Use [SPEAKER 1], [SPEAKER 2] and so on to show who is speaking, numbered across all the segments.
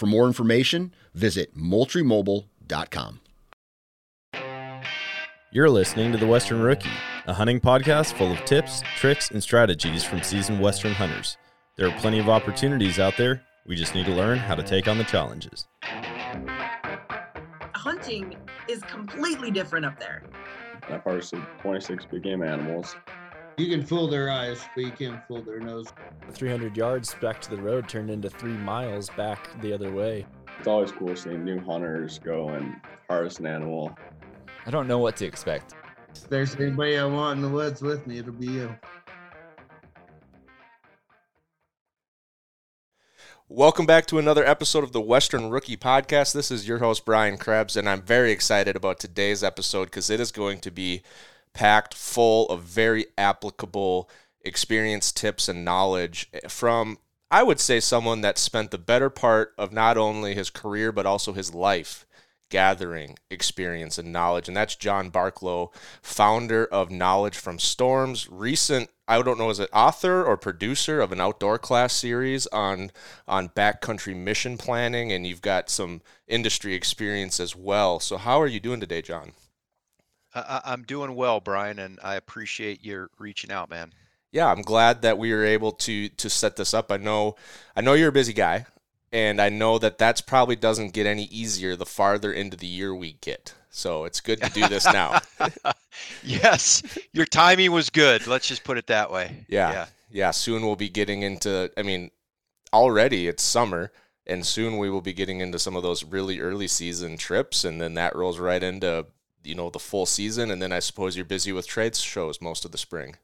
[SPEAKER 1] For more information, visit MoultrieMobile.com.
[SPEAKER 2] You're listening to The Western Rookie, a hunting podcast full of tips, tricks, and strategies from seasoned Western hunters. There are plenty of opportunities out there. We just need to learn how to take on the challenges.
[SPEAKER 3] Hunting is completely different up there.
[SPEAKER 4] I've harvested 26 big game animals.
[SPEAKER 5] You can fool their eyes, but you can't fool their nose.
[SPEAKER 6] 300 yards back to the road turned into three miles back the other way.
[SPEAKER 4] It's always cool seeing new hunters go and harvest an animal.
[SPEAKER 7] I don't know what to expect.
[SPEAKER 5] If there's anybody I want in the woods with me, it'll be you.
[SPEAKER 8] Welcome back to another episode of the Western Rookie Podcast. This is your host, Brian Krebs, and I'm very excited about today's episode because it is going to be packed full of very applicable experience, tips, and knowledge from, I would say, someone that spent the better part of not only his career, but also his life gathering experience and knowledge. And that's John Barklow, founder of Knowledge from Storms, recent, I don't know, is it author or producer of an outdoor class series on on backcountry mission planning, and you've got some industry experience as well. So how are you doing today, John?
[SPEAKER 9] I, I'm doing well, Brian, and I appreciate your reaching out, man.
[SPEAKER 8] Yeah, I'm glad that we were able to to set this up. I know, I know you're a busy guy, and I know that that's probably doesn't get any easier the farther into the year we get. So it's good to do this now.
[SPEAKER 9] yes, your timing was good. Let's just put it that way.
[SPEAKER 8] Yeah, yeah, yeah. Soon we'll be getting into. I mean, already it's summer, and soon we will be getting into some of those really early season trips, and then that rolls right into you know the full season, and then I suppose you're busy with trade shows most of the spring.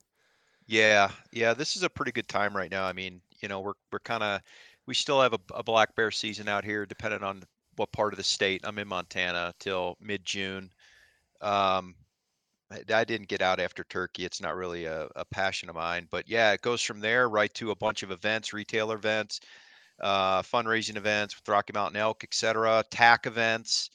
[SPEAKER 9] Yeah, yeah, this is a pretty good time right now. I mean, you know, we're we're kind of we still have a, a black bear season out here, depending on what part of the state. I'm in Montana till mid June. Um, I, didn't get out after Turkey. It's not really a, a passion of mine, but yeah, it goes from there right to a bunch of events, retailer events, uh, fundraising events with Rocky Mountain Elk, etc., TAC events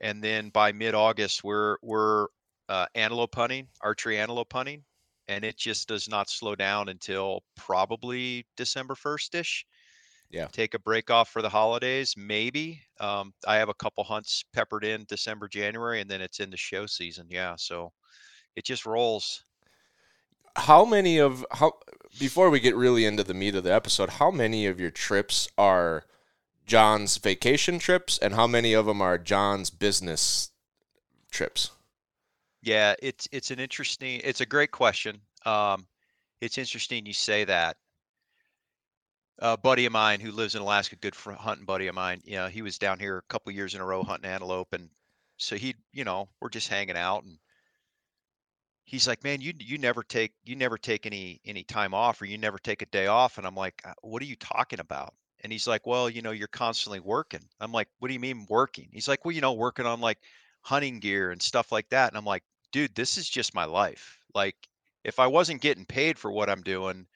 [SPEAKER 9] and then by mid-August we're we're uh, antelope hunting, archery antelope hunting, and it just does not slow down until probably December first ish.
[SPEAKER 8] Yeah.
[SPEAKER 9] Take a break off for the holidays, maybe. Um, I have a couple hunts peppered in December, January, and then it's into show season. Yeah, so it just rolls.
[SPEAKER 8] How many of how before we get really into the meat of the episode, how many of your trips are John's vacation trips and how many of them are John's business trips?
[SPEAKER 9] Yeah, it's it's an interesting, it's a great question. Um, it's interesting you say that. A buddy of mine who lives in Alaska, good for hunting buddy of mine. You know, he was down here a couple years in a row hunting antelope, and so he, you know, we're just hanging out, and he's like, "Man, you you never take you never take any any time off, or you never take a day off." And I'm like, uh, "What are you talking about?" And he's like, well, you know, you're constantly working. I'm like, what do you mean working? He's like, well, you know, working on like hunting gear and stuff like that. And I'm like, dude, this is just my life. Like, if I wasn't getting paid for what I'm doing,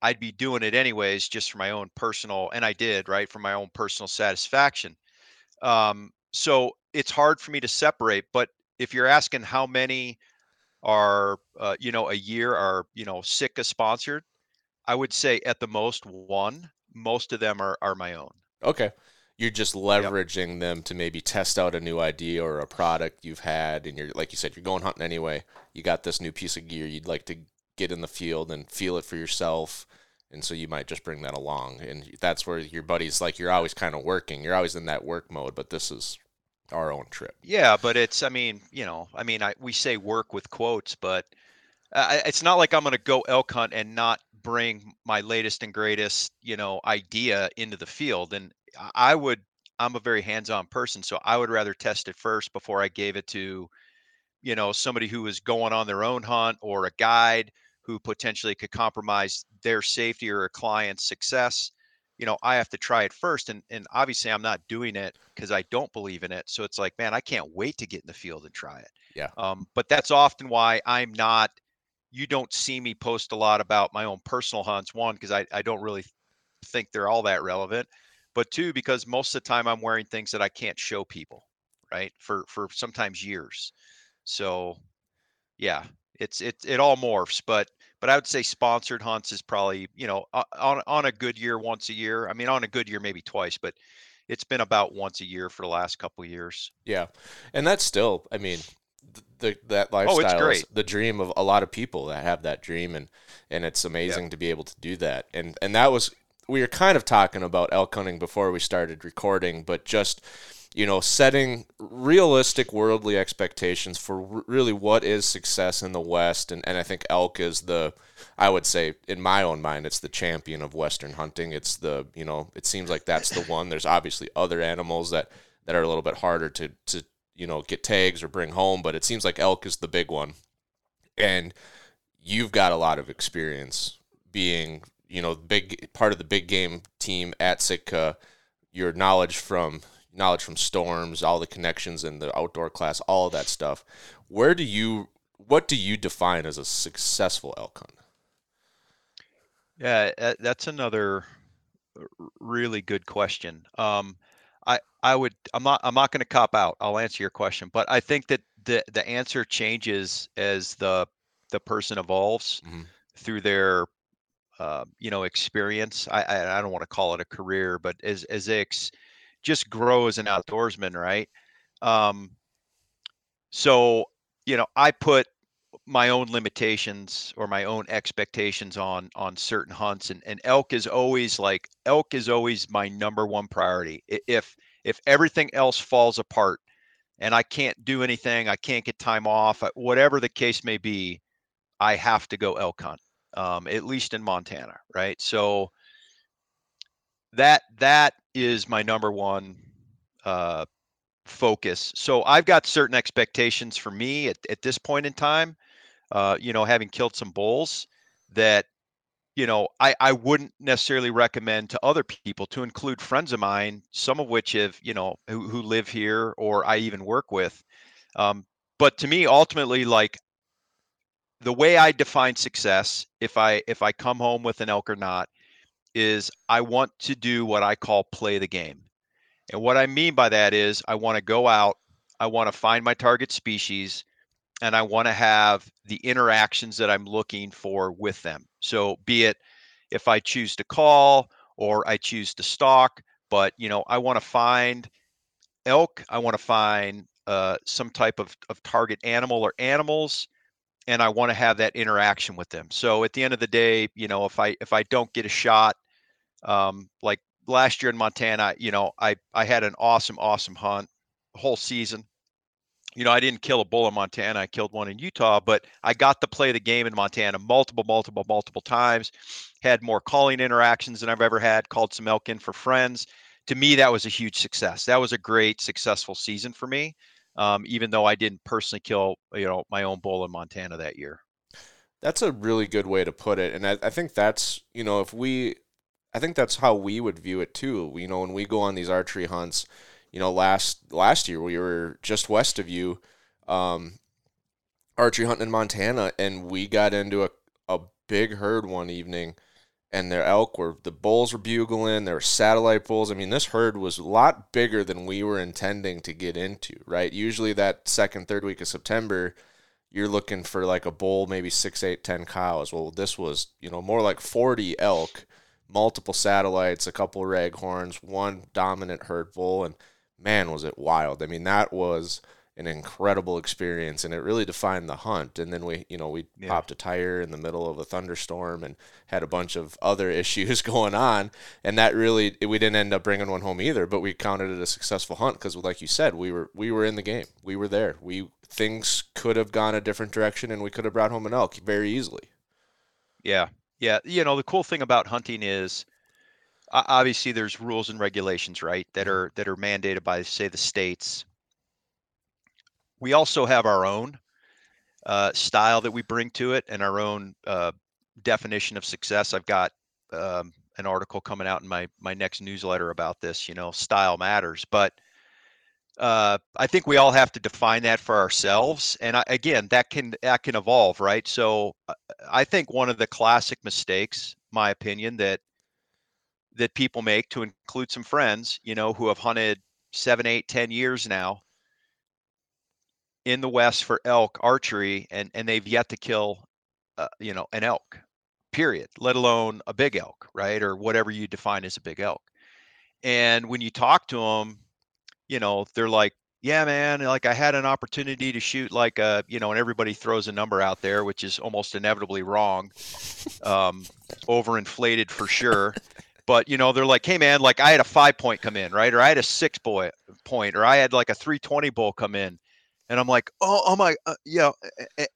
[SPEAKER 9] I'd be doing it anyways, just for my own personal, and I did, right, for my own personal satisfaction. Um, so it's hard for me to separate. But if you're asking how many are, uh, you know, a year are, you know, sick Sitka sponsored, I would say at the most one. Most of them are are my own.
[SPEAKER 8] Okay. You're just leveraging them to maybe test out a new idea or a product you've had, and you're like you said, you're going hunting anyway. You got this new piece of gear you'd like to get in the field and feel it for yourself, and so you might just bring that along. And that's where your buddies like you're always kind of working. You're always in that work mode, but this is our own trip.
[SPEAKER 9] Yeah, but it's I mean, you know, I mean, I we say work with quotes, but uh, it's not like I'm going to go elk hunt and not bring my latest and greatest, you know, idea into the field. And I would, I'm a very hands-on person, so I would rather test it first before I gave it to, you know, somebody who is going on their own hunt or a guide who potentially could compromise their safety or a client's success. You know, I have to try it first, and and obviously I'm not doing it because I don't believe in it. So it's like, man, I can't wait to get in the field and try it.
[SPEAKER 8] Yeah.
[SPEAKER 9] Um, but that's often why I'm not you don't see me post a lot about my own personal hunts. One, because I, I don't really think they're all that relevant. But two, because most of the time I'm wearing things that I can't show people, right? For for sometimes years. So yeah, it's it it all morphs. But but I would say sponsored hunts is probably, you know, on on a good year once a year. I mean on a good year maybe twice, but it's been about once a year for the last couple years.
[SPEAKER 8] Yeah. And that's still I mean, the that lifestyle
[SPEAKER 9] oh, it's great.
[SPEAKER 8] is the dream of a lot of people that have that dream and and it's amazing yeah. to be able to do that and and that was we were kind of talking about elk hunting before we started recording but just you know setting realistic worldly expectations for really what is success in the west and, and i think elk is the i would say in my own mind it's the champion of western hunting it's the you know it seems like that's the one there's obviously other animals that that are a little bit harder to to you know get tags or bring home, but it seems like elk is the big one. And you've got a lot of experience being, you know, big part of the big game team at Sitka. Your knowledge from knowledge from storms, all the connections in the outdoor class, all of that stuff. Where do you what do you define as a successful elk hunt?
[SPEAKER 9] Yeah, that's another really good question. Um, I would I'm not I'm not going to cop out. I'll answer your question, but I think that the the answer changes as the the person evolves mm-hmm. through their uh, you know experience. I, I, I don't want to call it a career, but as as they ex, just grow as an outdoorsman, right? Um, so you know I put my own limitations or my own expectations on on certain hunts and, and elk is always like elk is always my number one priority if if everything else falls apart and i can't do anything i can't get time off uh, whatever the case may be i have to go elk hunt um, at least in montana right? So that that is my number one uh, focus. So i've got certain expectations for me at, at this point in time uh, you know, having killed some bulls that, you know, I, I wouldn't necessarily recommend to other people to include friends of mine, some of which have, you know, who, who live here or I even work with. Um, but to me, ultimately, like the way I define success, if I if I come home with an elk or not, is I want to do what I call play the game. And what I mean by that is I want to go out, I want to find my target species, and I want to have the interactions that I'm looking for with them. So be it if I choose to call or I choose to stalk, but you know, I want to find elk, I want to find uh, some type of, of target animal or animals, and I want to have that interaction with them. So at the end of the day, you know, if I if I don't get a shot, um, like last year in Montana, you know, I I had an awesome, awesome hunt, whole season you know, I didn't kill a bull in Montana. I killed one in Utah, but I got to play the game in Montana multiple, multiple, multiple times. Had more calling interactions than I've ever had. Called some elk in for friends. To me, that was a huge success. That was a great, successful season for me. Um, even though I didn't personally kill, you know, my own bull in Montana that year.
[SPEAKER 8] That's a really good way to put it, and I, I think that's you know if we, I think that's how we would view it too. You know, when we go on these archery hunts you know, last last year we were just west of you, um, archery hunting in Montana, and we got into a, a big herd one evening, and their elk were the bulls were bugling, there were satellite bulls. I mean, this herd was a lot bigger than we were intending to get into. Right, usually that second third week of September, you're looking for like a bull, maybe six, eight, ten cows. Well, this was, you know, more like 40 elk, multiple satellites, a couple raghorns, one dominant herd bull, and man, was it wild. I mean, that was an incredible experience and it really defined the hunt and then we you know we
[SPEAKER 9] Yeah.
[SPEAKER 8] popped a tire in the middle of a thunderstorm and had a bunch of other issues going on and that really we didn't end up bringing one home either but we counted it a successful hunt because like you said we were we were in the game we were there we things could have gone a different direction and we could have brought home an elk very easily
[SPEAKER 9] Yeah, yeah. You know, the cool thing about hunting is obviously there's rules and regulations, right? That are that are mandated by say the states. We also have our own uh, style that we bring to it and our own uh, definition of success. I've got um, an article coming out in my my next newsletter about this. You know, style matters, but uh, I think we all have to define that for ourselves. And I, again, that can that can evolve, right? So uh, I think one of the classic mistakes, my opinion, that that people make to include some friends, you know, who have hunted seven, eight, ten years now in the West for elk archery, and and they've yet to kill, uh, you know, an elk, period. Let alone a big elk, right, or whatever you define as a big elk. And when you talk to them, you know, they're like, yeah, man, like I had an opportunity to shoot like a, you know, and everybody throws a number out there, which is almost inevitably wrong, um, overinflated for sure. But you know, they're like, hey, man, like I had a five point come in, right, or I had a six boy point, or I had like a three twenty bull come in, and I'm like, oh, oh my, uh, yeah,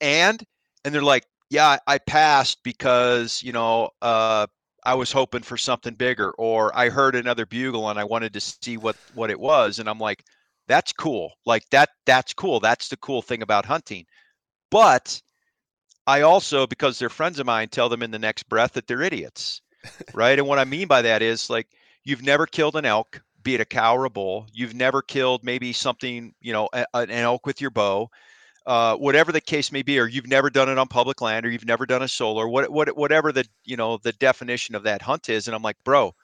[SPEAKER 9] and? And they're like, yeah, I I passed because you know, uh, I was hoping for something bigger, or I heard another bugle and I wanted to see what what it was, and I'm like, that's cool, like that that's cool. That's the cool thing about hunting. But I also, because they're friends of mine, tell them in the next breath that they're idiots, right? And what I mean by that is like you've never killed an elk, be it a cow or a bull. You've never killed maybe something, you know, a, an elk with your bow uh, whatever the case may be, or you've never done it on public land, or you've never done a solar, what, what, whatever the you know the definition of that hunt is, and I'm like, bro,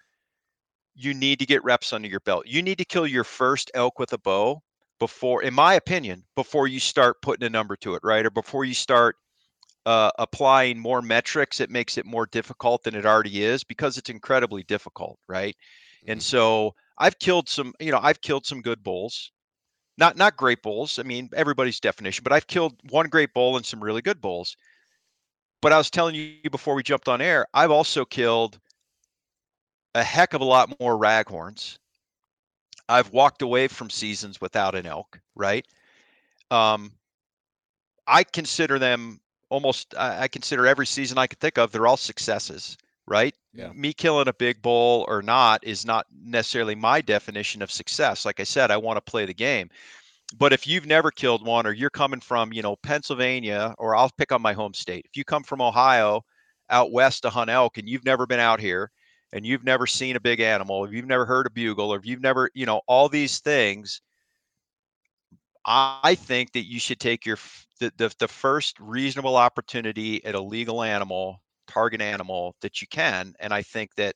[SPEAKER 9] you need to get reps under your belt. You need to kill your first elk with a bow before, in my opinion, before you start putting a number to it, right, or before you start uh, applying more metrics. It makes it more difficult than it already is because it's incredibly difficult, right? And so I've killed some, you know, I've killed some good bulls not not great bulls. I mean, everybody's definition, but I've killed one great bull and some really good bulls. But I was telling you before we jumped on air, I've also killed a heck of a lot more raghorns. I've walked away from seasons without an elk, right? Um, I consider them almost. I, consider every season I could think of. They're all successes, right?
[SPEAKER 8] Yeah.
[SPEAKER 9] Me killing a big bull or not is not necessarily my definition of success. Like I said, I want to play the game. But if you've never killed one, or you're coming from, you know, Pennsylvania, or I'll pick on my home state. If you come from Ohio out west to hunt elk and you've never been out here and you've never seen a big animal, if you've never heard a bugle, or if you've never, you know, all these things, I think that you should take your the, the the first reasonable opportunity at a legal animal, target animal that you can, and I think that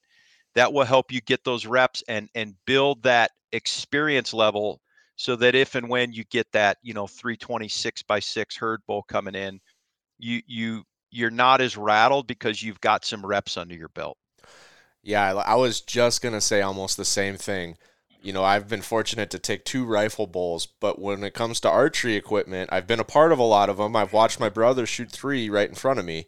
[SPEAKER 9] that will help you get those reps and and build that experience level so that if and when you get that you know 326 by 6 herd bull coming in you you you're not as rattled because you've got some reps under your belt
[SPEAKER 8] Yeah, I, I was just gonna say almost the same thing. You know, I've been fortunate to take two rifle bowls, but when it comes to archery equipment, I've been a part of a lot of them. I've watched my brother shoot three right in front of me,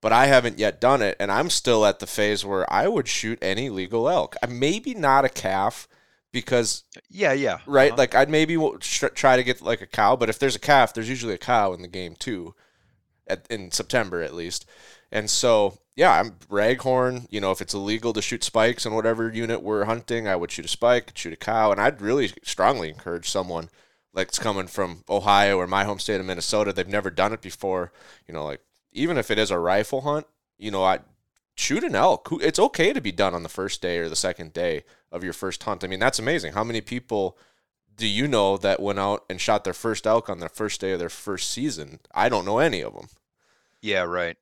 [SPEAKER 8] but I haven't yet done it, and I'm still at the phase where I would shoot any legal elk. Maybe not a calf because
[SPEAKER 9] yeah yeah
[SPEAKER 8] right,
[SPEAKER 9] uh-huh.
[SPEAKER 8] like I'd maybe try to get like a cow, but if there's a calf, there's usually a cow in the game too, at, in September at least. And so, yeah, I'm raghorn. You know, if it's illegal to shoot spikes in whatever unit we're hunting, I would shoot a spike, shoot a cow, and I'd really strongly encourage someone like coming from Ohio or my home state of Minnesota. They've never done it before. You know, like even if it is a rifle hunt, you know, I shoot an elk. It's okay to be done on the first day or the second day of your first hunt. I mean, that's amazing. How many people do you know that went out and shot their first elk on their first day of their first season? I don't know any of them.
[SPEAKER 9] Yeah, right.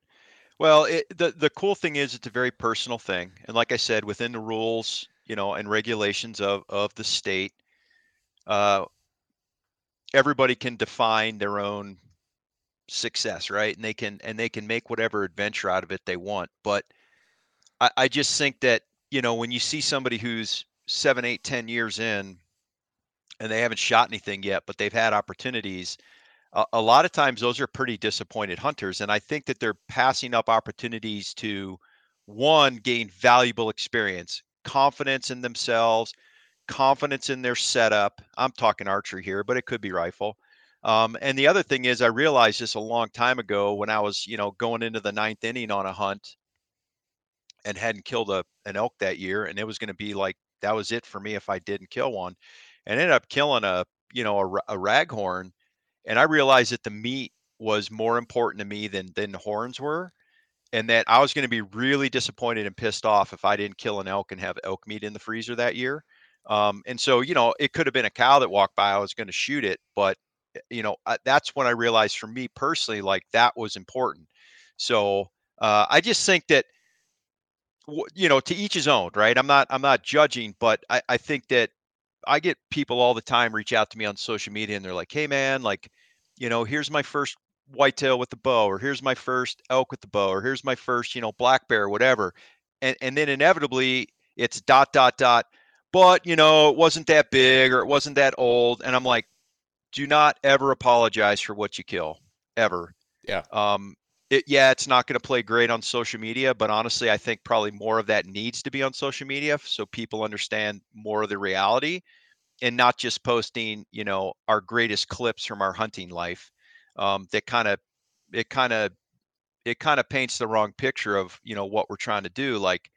[SPEAKER 9] Well, it, the the cool thing is it's a very personal thing, and like I said, within the rules, you know, and regulations of of the state, uh, everybody can define their own success, right? And they can and they can make whatever adventure out of it they want. But I, I just think that you know when you see somebody who's seven, eight, ten years in, and they haven't shot anything yet, but they've had opportunities. A, a lot of times, those are pretty disappointed hunters, and I think that they're passing up opportunities to one gain valuable experience, confidence in themselves, confidence in their setup. I'm talking archery here, but it could be rifle. Um, and the other thing is, I realized this a long time ago when I was, you know, going into the ninth inning on a hunt and hadn't killed a, an elk that year. And it was going to be like, that was it for me if I didn't kill one. And ended up killing a, you know, a, a raghorn. And I realized that the meat was more important to me than, than the horns were. And that I was going to be really disappointed and pissed off if I didn't kill an elk and have elk meat in the freezer that year. Um, and so, you know, it could have been a cow that walked by. I was going to shoot it, but eh, you know, that's when I realized for me personally, like that was important. So uh, I just think that, you know, to each his own, right? I'm not, I'm not judging, but I, I think that I get people all the time reach out to me on social media and they're like, Hey man, like, you know, here's my first whitetail with the bow, or here's my first elk with the bow, or here's my first, you know, black bear, whatever. And, and then inevitably it's dot, dot, dot but you know, it wasn't that big or it wasn't that old. And I'm like, do not ever apologize for what you kill, ever.
[SPEAKER 8] Yeah.
[SPEAKER 9] Um, it, yeah, it's not going to play great on social media, but honestly, I think probably more of that needs to be on social media so people understand more of the reality and not just posting, you know, our greatest clips from our hunting life. Um, that kind of, it kind of, it kind of paints the wrong picture of, you know, what we're trying to do. Like,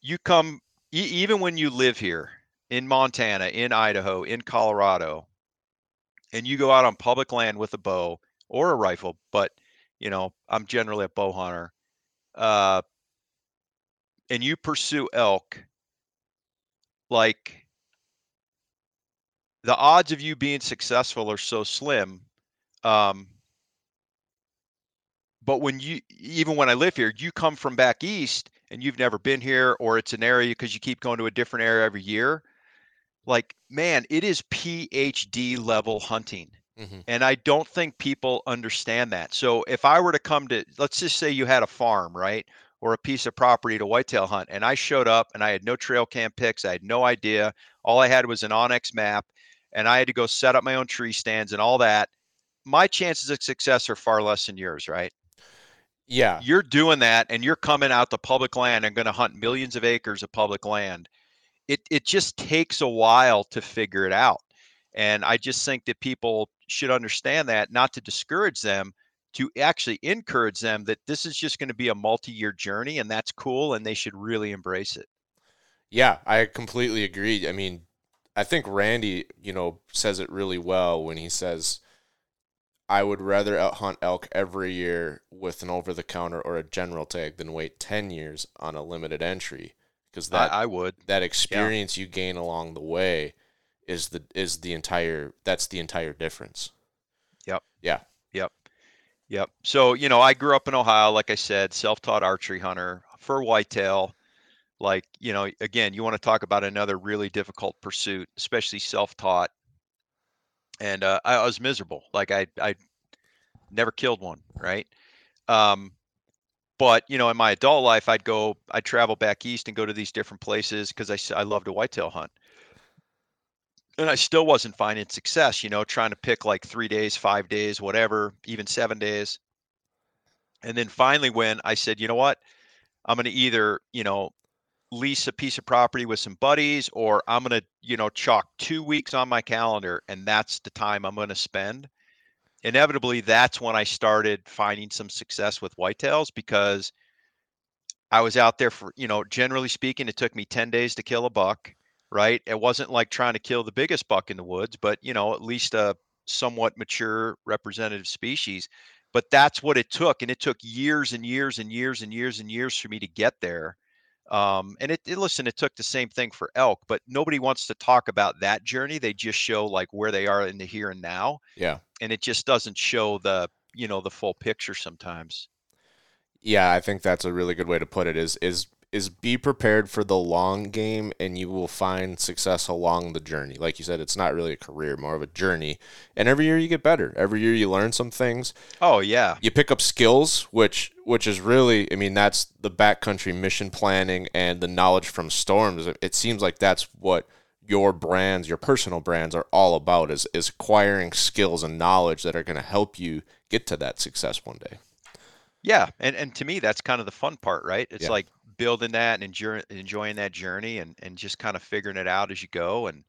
[SPEAKER 9] you come e- even when you live here in Montana, in Idaho, in Colorado, and you go out on public land with a bow or a rifle, but you know, I'm generally a bow hunter, uh, and you pursue elk, like the odds of you being successful are so slim. Um, but when you, even when I live here, you come from back east and you've never been here or it's an area because you keep going to a different area every year like man it is phd level hunting mm-hmm. and i don't think people understand that so if i were to come to let's just say you had a farm right or a piece of property to whitetail hunt and i showed up and i had no trail cam pics i had no idea all i had was an onX map and i had to go set up my own tree stands and all that my chances of success are far less than yours right
[SPEAKER 8] yeah.
[SPEAKER 9] You're doing that and you're coming out to public land and going to hunt millions of acres of public land. It it just takes a while to figure it out. And I just think that people should understand that not to discourage them, to actually encourage them that this is just going to be a multi-year journey and that's cool and they should really embrace it.
[SPEAKER 8] Yeah, I completely agree. I mean, I think Randy, you know, says it really well when he says I would rather out hunt elk every year with an over the counter or a general tag than wait 10 years on a limited entry because that
[SPEAKER 9] I, I, would
[SPEAKER 8] that experience yeah. you gain along the way is the is the entire that's the entire difference.
[SPEAKER 9] Yep.
[SPEAKER 8] Yeah.
[SPEAKER 9] Yep. Yep. So, you know, I grew up in Ohio like I said, self-taught archery hunter for whitetail. Like, you know, again, you want to talk about another really difficult pursuit, especially self-taught and uh, I was miserable. Like I I never killed one, right? Um, but you know, in my adult life, I'd go, I'd travel back east and go to these different places because I I love to whitetail hunt, and I still wasn't finding success. You know, trying to pick like three days, five days, whatever, even seven days. And then finally, when I said, you know what, I'm going to either you know lease a piece of property with some buddies or I'm going to, you know, chalk 2 weeks on my calendar and that's the time I'm going to spend. Inevitably that's when I started finding some success with whitetails because I was out there for, you know, generally speaking it took me 10 days to kill a buck, right? It wasn't like trying to kill the biggest buck in the woods, but you know, at least a somewhat mature representative species. But that's what it took and it took years and years and years and years and years for me to get there um, and it, it, listen, it took the same thing for elk, but nobody wants to talk about that journey. They just show like where they are in the here and now.
[SPEAKER 8] Yeah.
[SPEAKER 9] And it just doesn't show the, you know, the full picture sometimes.
[SPEAKER 8] Yeah, I think that's a really good way to put it is is is be prepared for the long game and you will find success along the journey. Like you said, it's not really a career, more of a journey. And every year you get better. Every year you learn some things.
[SPEAKER 9] Oh yeah.
[SPEAKER 8] You pick up skills which which is really I mean that's the backcountry mission planning and the knowledge from storms. It seems like that's what your brands, your personal brands are all about is is acquiring skills and knowledge that are going to help you get to that success one day.
[SPEAKER 9] Yeah, and and to me that's kind of the fun part, right? It's
[SPEAKER 8] Yeah.
[SPEAKER 9] like building that and enjoy, enjoying that journey and and just kind of figuring it out as you go and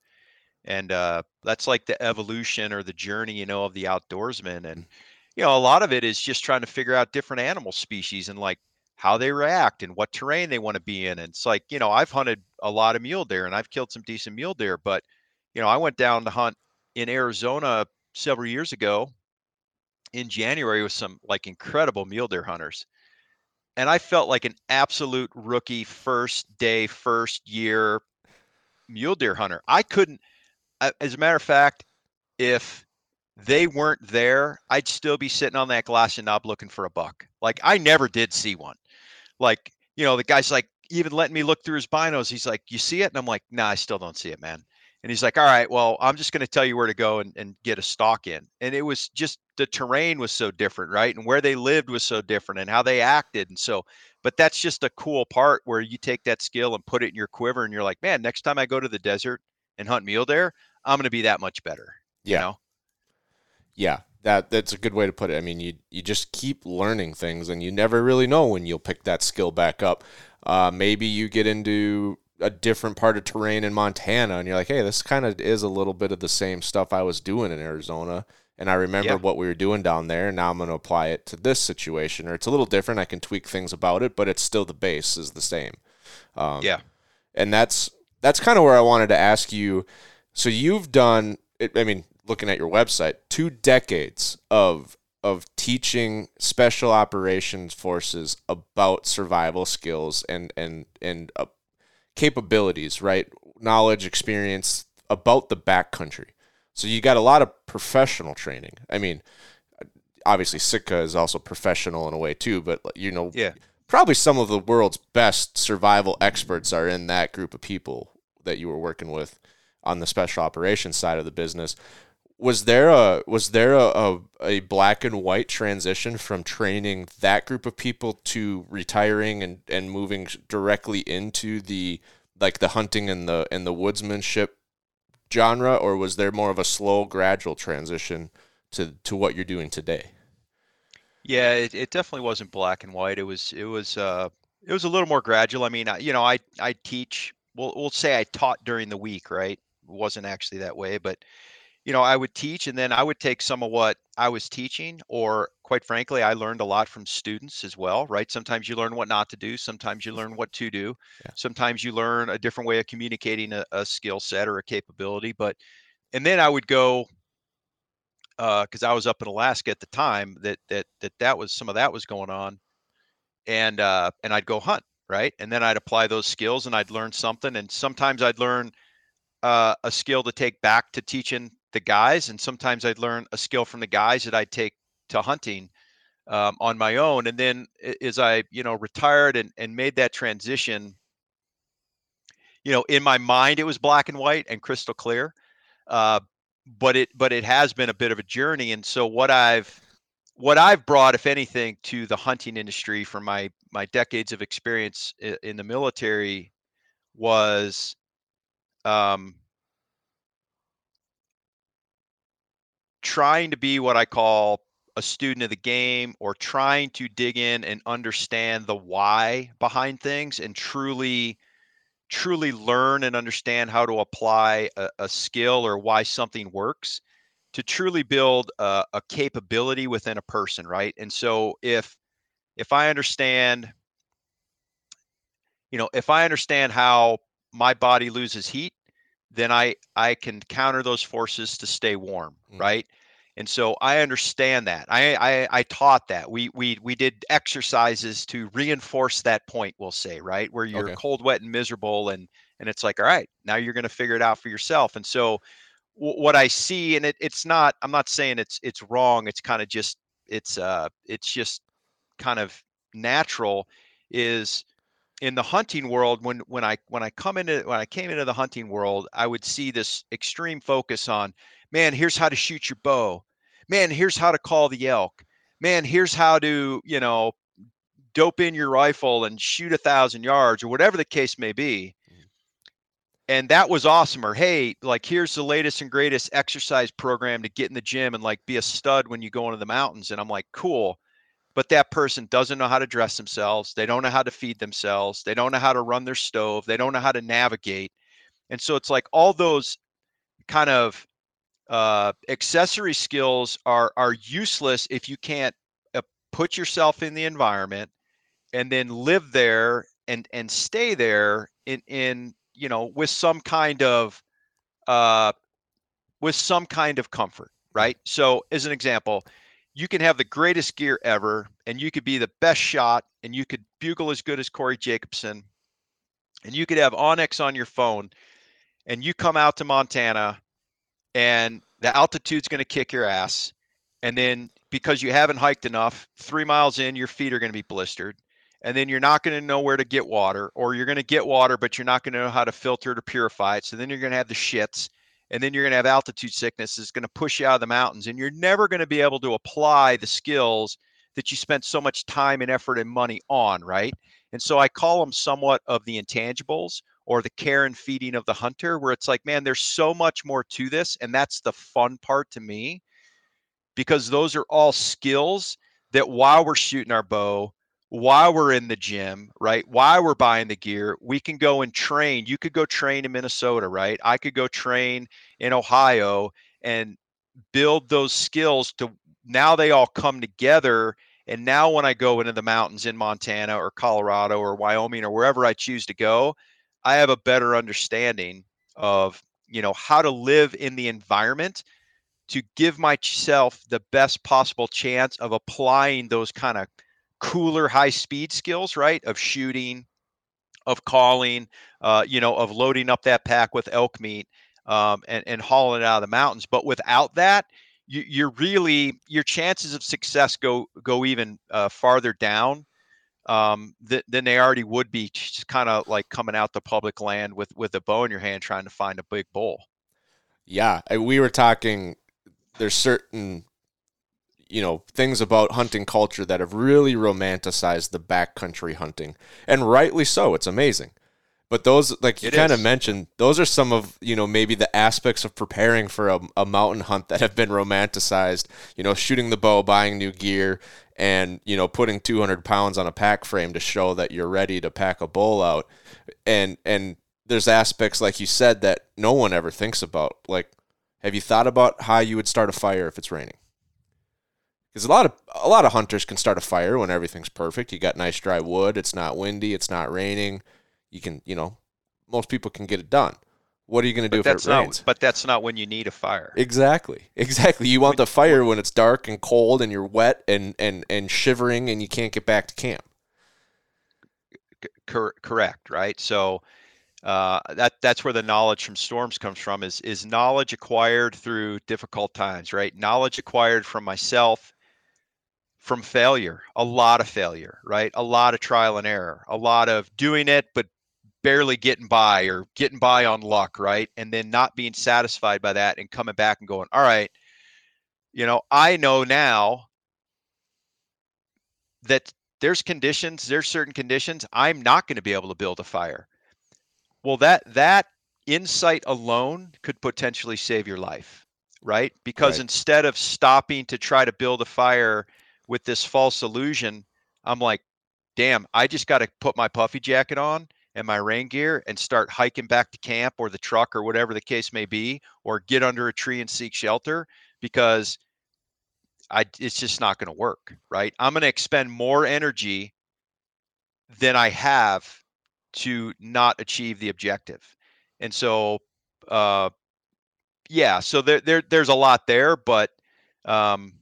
[SPEAKER 9] and uh that's like the evolution or the journey, you know, of the outdoorsman and you know, a lot of it is just trying to figure out different animal species and like how they react and what terrain they want to be in. And it's like, you know, I've hunted a lot of mule deer and I've killed some decent mule deer, but you know, I went down to hunt in Arizona several years ago in January with some like incredible mule deer hunters. And I felt like an absolute rookie first day, first year mule deer hunter. I couldn't, as a matter of fact, if they weren't there, I'd still be sitting on that glass and knob looking for a buck. Like I never did see one. Like, you know, the guy's like even letting me look through his binos. He's like, You see it? And I'm like, nah, I still don't see it, man. And he's like, All right, well, I'm just gonna tell you where to go and, and get a stock in. And it was just the terrain was so different, right? And where they lived was so different and how they acted. And so, but that's just a cool part where you take that skill and put it in your quiver and you're like, man, next time I go to the desert and hunt mule there I'm gonna be that much better. You
[SPEAKER 8] Yeah.
[SPEAKER 9] know?
[SPEAKER 8] Yeah, that that's a good way to put it. I mean, you you just keep learning things, and you never really know when you'll pick that skill back up. Uh, maybe you get into a different part of terrain in Montana, and you're like, hey, this kind of is a little bit of the same stuff I was doing in Arizona. And I remember
[SPEAKER 9] Yeah.
[SPEAKER 8] what we were doing down there, and now I'm going to apply it to this situation. Or it's a little different. I can tweak things about it, but it's still the base is the same. Um,
[SPEAKER 9] Yeah.
[SPEAKER 8] and that's that's kind of where I wanted to ask you. So you've done, I mean, looking at your website, two decades of of teaching special operations forces about survival skills and and and uh, capabilities, right? Knowledge, experience about the backcountry. So you got a lot of professional training. I mean, obviously Sitka is also professional in a way too, but you know,
[SPEAKER 9] Yeah.
[SPEAKER 8] probably some of the world's best survival experts are in that group of people that you were working with on the special operations side of the business. Was there a was there a, a, a black and white transition from training that group of people to retiring and, and moving directly into the like the hunting and the and the woodsmanship genre, or was there more of a slow, gradual transition to to what you're doing today?
[SPEAKER 9] Yeah, it, it definitely wasn't black and white. It was it was uh it was a little more gradual. I mean, I, you know, I I teach. We'll we'll say I taught during the week, right? It wasn't actually that way, but you know, I would teach, and then I would take some of what I was teaching, or quite frankly, I learned a lot from students as well, right? Sometimes you learn what not to do. Sometimes you learn what to do.
[SPEAKER 8] Yeah.
[SPEAKER 9] Sometimes you learn a different way of communicating a, a skill set or a capability. But and then I would go because I was up in Alaska at the time that that that that was some of that was going on, and uh, and I'd go hunt right, and then I'd apply those skills and I'd learn something, and sometimes I'd learn uh, a skill to take back to teaching the guys, and sometimes I'd learn a skill from the guys that I'd take to hunting um, on my own, and then as I you know retired and and made that transition, you know, in my mind it was black and white and crystal clear. Uh, but it but it has been a bit of a journey and so what i've what i've brought if anything to the hunting industry from my my decades of experience in the military was um trying to be what i call a student of the game or trying to dig in and understand the why behind things and truly truly learn and understand how to apply a, a skill or why something works to truly build a, a capability within a person right? And so if if i understand you know if i understand how my body loses heat then i i can counter those forces to stay warm
[SPEAKER 8] Mm.
[SPEAKER 9] right? And so i understand that. I, I i taught that. We we we did exercises to reinforce that point we'll say right? Where you're
[SPEAKER 8] Okay.
[SPEAKER 9] cold wet and miserable and and it's like all right now you're going to figure it out for yourself. And so w- what i see and it, it's not i'm not saying it's it's wrong it's kind of just it's uh it's just kind of natural is in the hunting world, when when I when I come into when I came into the hunting world, I would see this extreme focus on, man, here's how to shoot your bow, man, here's how to call the elk, man, here's how to you know dope in your rifle and shoot a thousand yards or whatever the case may be. Mm. And that was awesome or hey like here's the latest and greatest exercise program to get in the gym and like be a stud when you go into the mountains. And i'm like cool but that person doesn't know how to dress themselves they don't know how to feed themselves they don't know how to run their stove they don't know how to navigate and so it's like all those kind of uh, accessory skills are are useless if you can't uh, put yourself in the environment and then live there and and stay there in in you know with some kind of uh with some kind of comfort right? So as an example you can have the greatest gear ever and you could be the best shot and you could bugle as good as corey Jacobson and you could have onX on your phone and you come out to montana and the altitude's going to kick your ass and then because you haven't hiked enough three miles in your feet are going to be blistered and then you're not going to know where to get water or you're going to get water but you're not going to know how to filter to purify it so then you're going to have the shits and then you're going to have altitude sickness is going to push you out of the mountains and you're never going to be able to apply the skills that you spent so much time and effort and money on right? And so i call them somewhat of the intangibles or the care and feeding of the hunter where it's like man there's so much more to this and that's the fun part to me because those are all skills that while we're shooting our bow while we're in the gym, right? While we're buying the gear, we can go and train. You could go train in Minnesota, right? I could go train in Ohio and build those skills to now they all come together. And now when I go into the mountains in Montana or Colorado or Wyoming or wherever I choose to go, I have a better understanding of, you know, how to live in the environment to give myself the best possible chance of applying those kind of cooler high speed skills, right? Of shooting, of calling, uh, you know, of loading up that pack with elk meat um, and, and hauling it out of the mountains. But without that, you, you're really your chances of success go go even uh, farther down um, th- than they already would be. Just kind of like coming out the public land with with a bow in your hand, trying to find a big bull.
[SPEAKER 8] Yeah, we were talking. There's certain you know things about hunting culture that have really romanticized the backcountry hunting. And rightly so it's amazing. But those like you kind of mentioned those are some of you know maybe the aspects of preparing for a, a mountain hunt that have been romanticized you know shooting the bow buying new gear and you know putting 200 pounds on a pack frame to show that you're ready to pack a bull out. And and there's aspects like you said that no one ever thinks about. Like have you thought about how you would start a fire if it's raining because a lot of a lot of hunters can start a fire when everything's perfect. You got nice dry wood. It's not windy. It's not raining. You can, you know, most people can get it done. What are you going to do
[SPEAKER 9] but
[SPEAKER 8] if it rains?
[SPEAKER 9] Not, but that's not when you need a fire.
[SPEAKER 8] Exactly. Exactly. You want the fire when it's dark and cold and you're wet and and and shivering and you can't get back to camp.
[SPEAKER 9] Cor- correct. Right. So uh, that that's where the knowledge from storms comes from. Is is knowledge acquired through difficult times. Right. Knowledge acquired from myself from failure, a lot of failure, right? A lot of trial and error, a lot of doing it, but barely getting by or getting by on luck, right? And then not being satisfied by that and coming back and going, all right, you know, I know now that there's conditions, there's certain conditions I'm not going to be able to build a fire. Well, that that insight alone could potentially save your life, right? Because right. instead of stopping to try to build a fire with this false illusion, I'm like, damn, I just got to put my puffy jacket on and my rain gear and start hiking back to camp or the truck or whatever the case may be, or get under a tree and seek shelter because I it's just not going to work, right? I'm going to expend more energy than I have to not achieve the objective. And so uh yeah, so there there there's a lot there, but um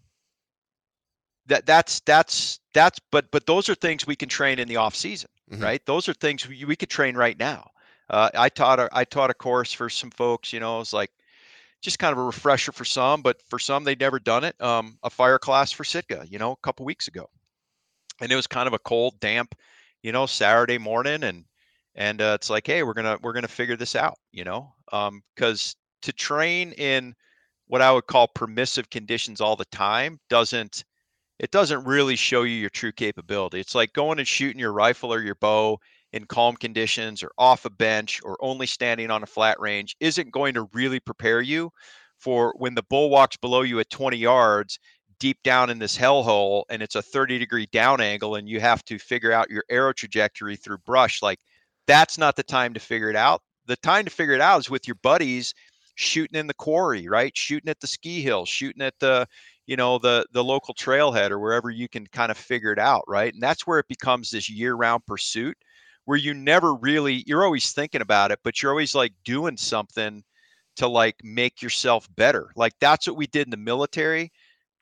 [SPEAKER 9] that that's that's that's but but those are things we can train in the off season mm-hmm. right? Those are things we, we could train right now. Uh, i taught a, i taught a course for some folks you know it's like just kind of a refresher for some but for some they'd never done it um, a fire class for sitka you know a couple weeks ago. And it was kind of a cold damp you know, Saturday morning and and uh, it's like, hey, we're gonna we're gonna figure this out, you know, because um, to train in what I would call permissive conditions all the time doesn't it doesn't really show you your true capability. It's like going and shooting your rifle or your bow in calm conditions or off a bench or only standing on a flat range isn't going to really prepare you for when the bull walks below you at 20 yards deep down in this hellhole and it's a 30 degree down angle and you have to figure out your arrow trajectory through brush like that's not the time to figure it out the time to figure it out is with your buddies shooting in the quarry right shooting at the ski hill shooting at the you know the the local trailhead or wherever you can kind of figure it out right? And that's where it becomes this year round pursuit where you never really you're always thinking about it but you're always like doing something to like make yourself better. Like that's what we did in the military.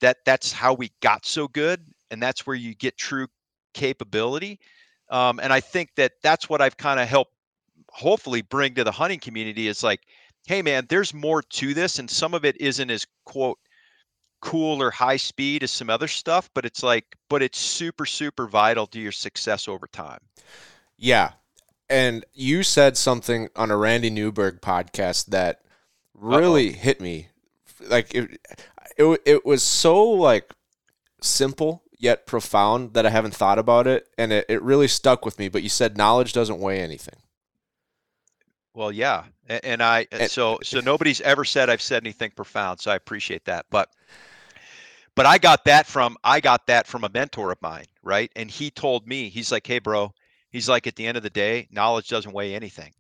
[SPEAKER 9] That that's how we got so good and that's where you get true capability. Um, and i think that that's what i've kind of helped hopefully bring to the hunting community is like hey man there's more to this and some of it isn't as quote cool or high speed as some other stuff but it's like but it's super super vital to your success over time.
[SPEAKER 8] Yeah. And you said something on a randy newberg podcast that really Uh-oh. hit me. Like it, it, it was so like simple yet profound that i haven't thought about it and it, it really stuck with me but you said knowledge doesn't weigh anything.
[SPEAKER 9] Well yeah. And, and i so so nobody's ever said i've said anything profound so i appreciate that but but I got that from I got that from a mentor of mine, right? And he told me, he's like, "Hey, bro," he's like, "At the end of the day, knowledge doesn't weigh anything.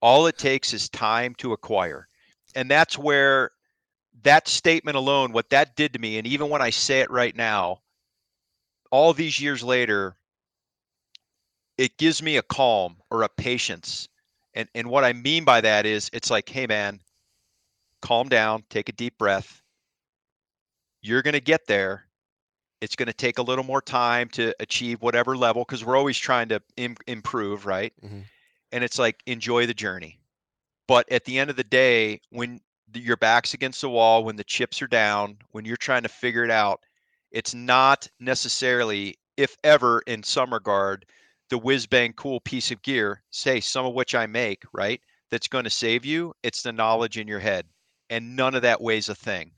[SPEAKER 9] All it takes is time to acquire." And that's where that statement alone, what that did to me, and even when I say it right now, all these years later, it gives me a calm or a patience. And and what I mean by that is it's like, hey man, calm down, take a deep breath you're going to get there. It's going to take a little more time to achieve whatever level because we're always trying to Im- improve, right? Mm-hmm. And it's like enjoy the journey. But at the end of the day, when the, your back's against the wall, when the chips are down, when you're trying to figure it out, it's not necessarily, if ever, in some regard, the whiz bang cool piece of gear, say some of which I make, right? That's going to save you. It's the knowledge in your head. And none of that weighs a thing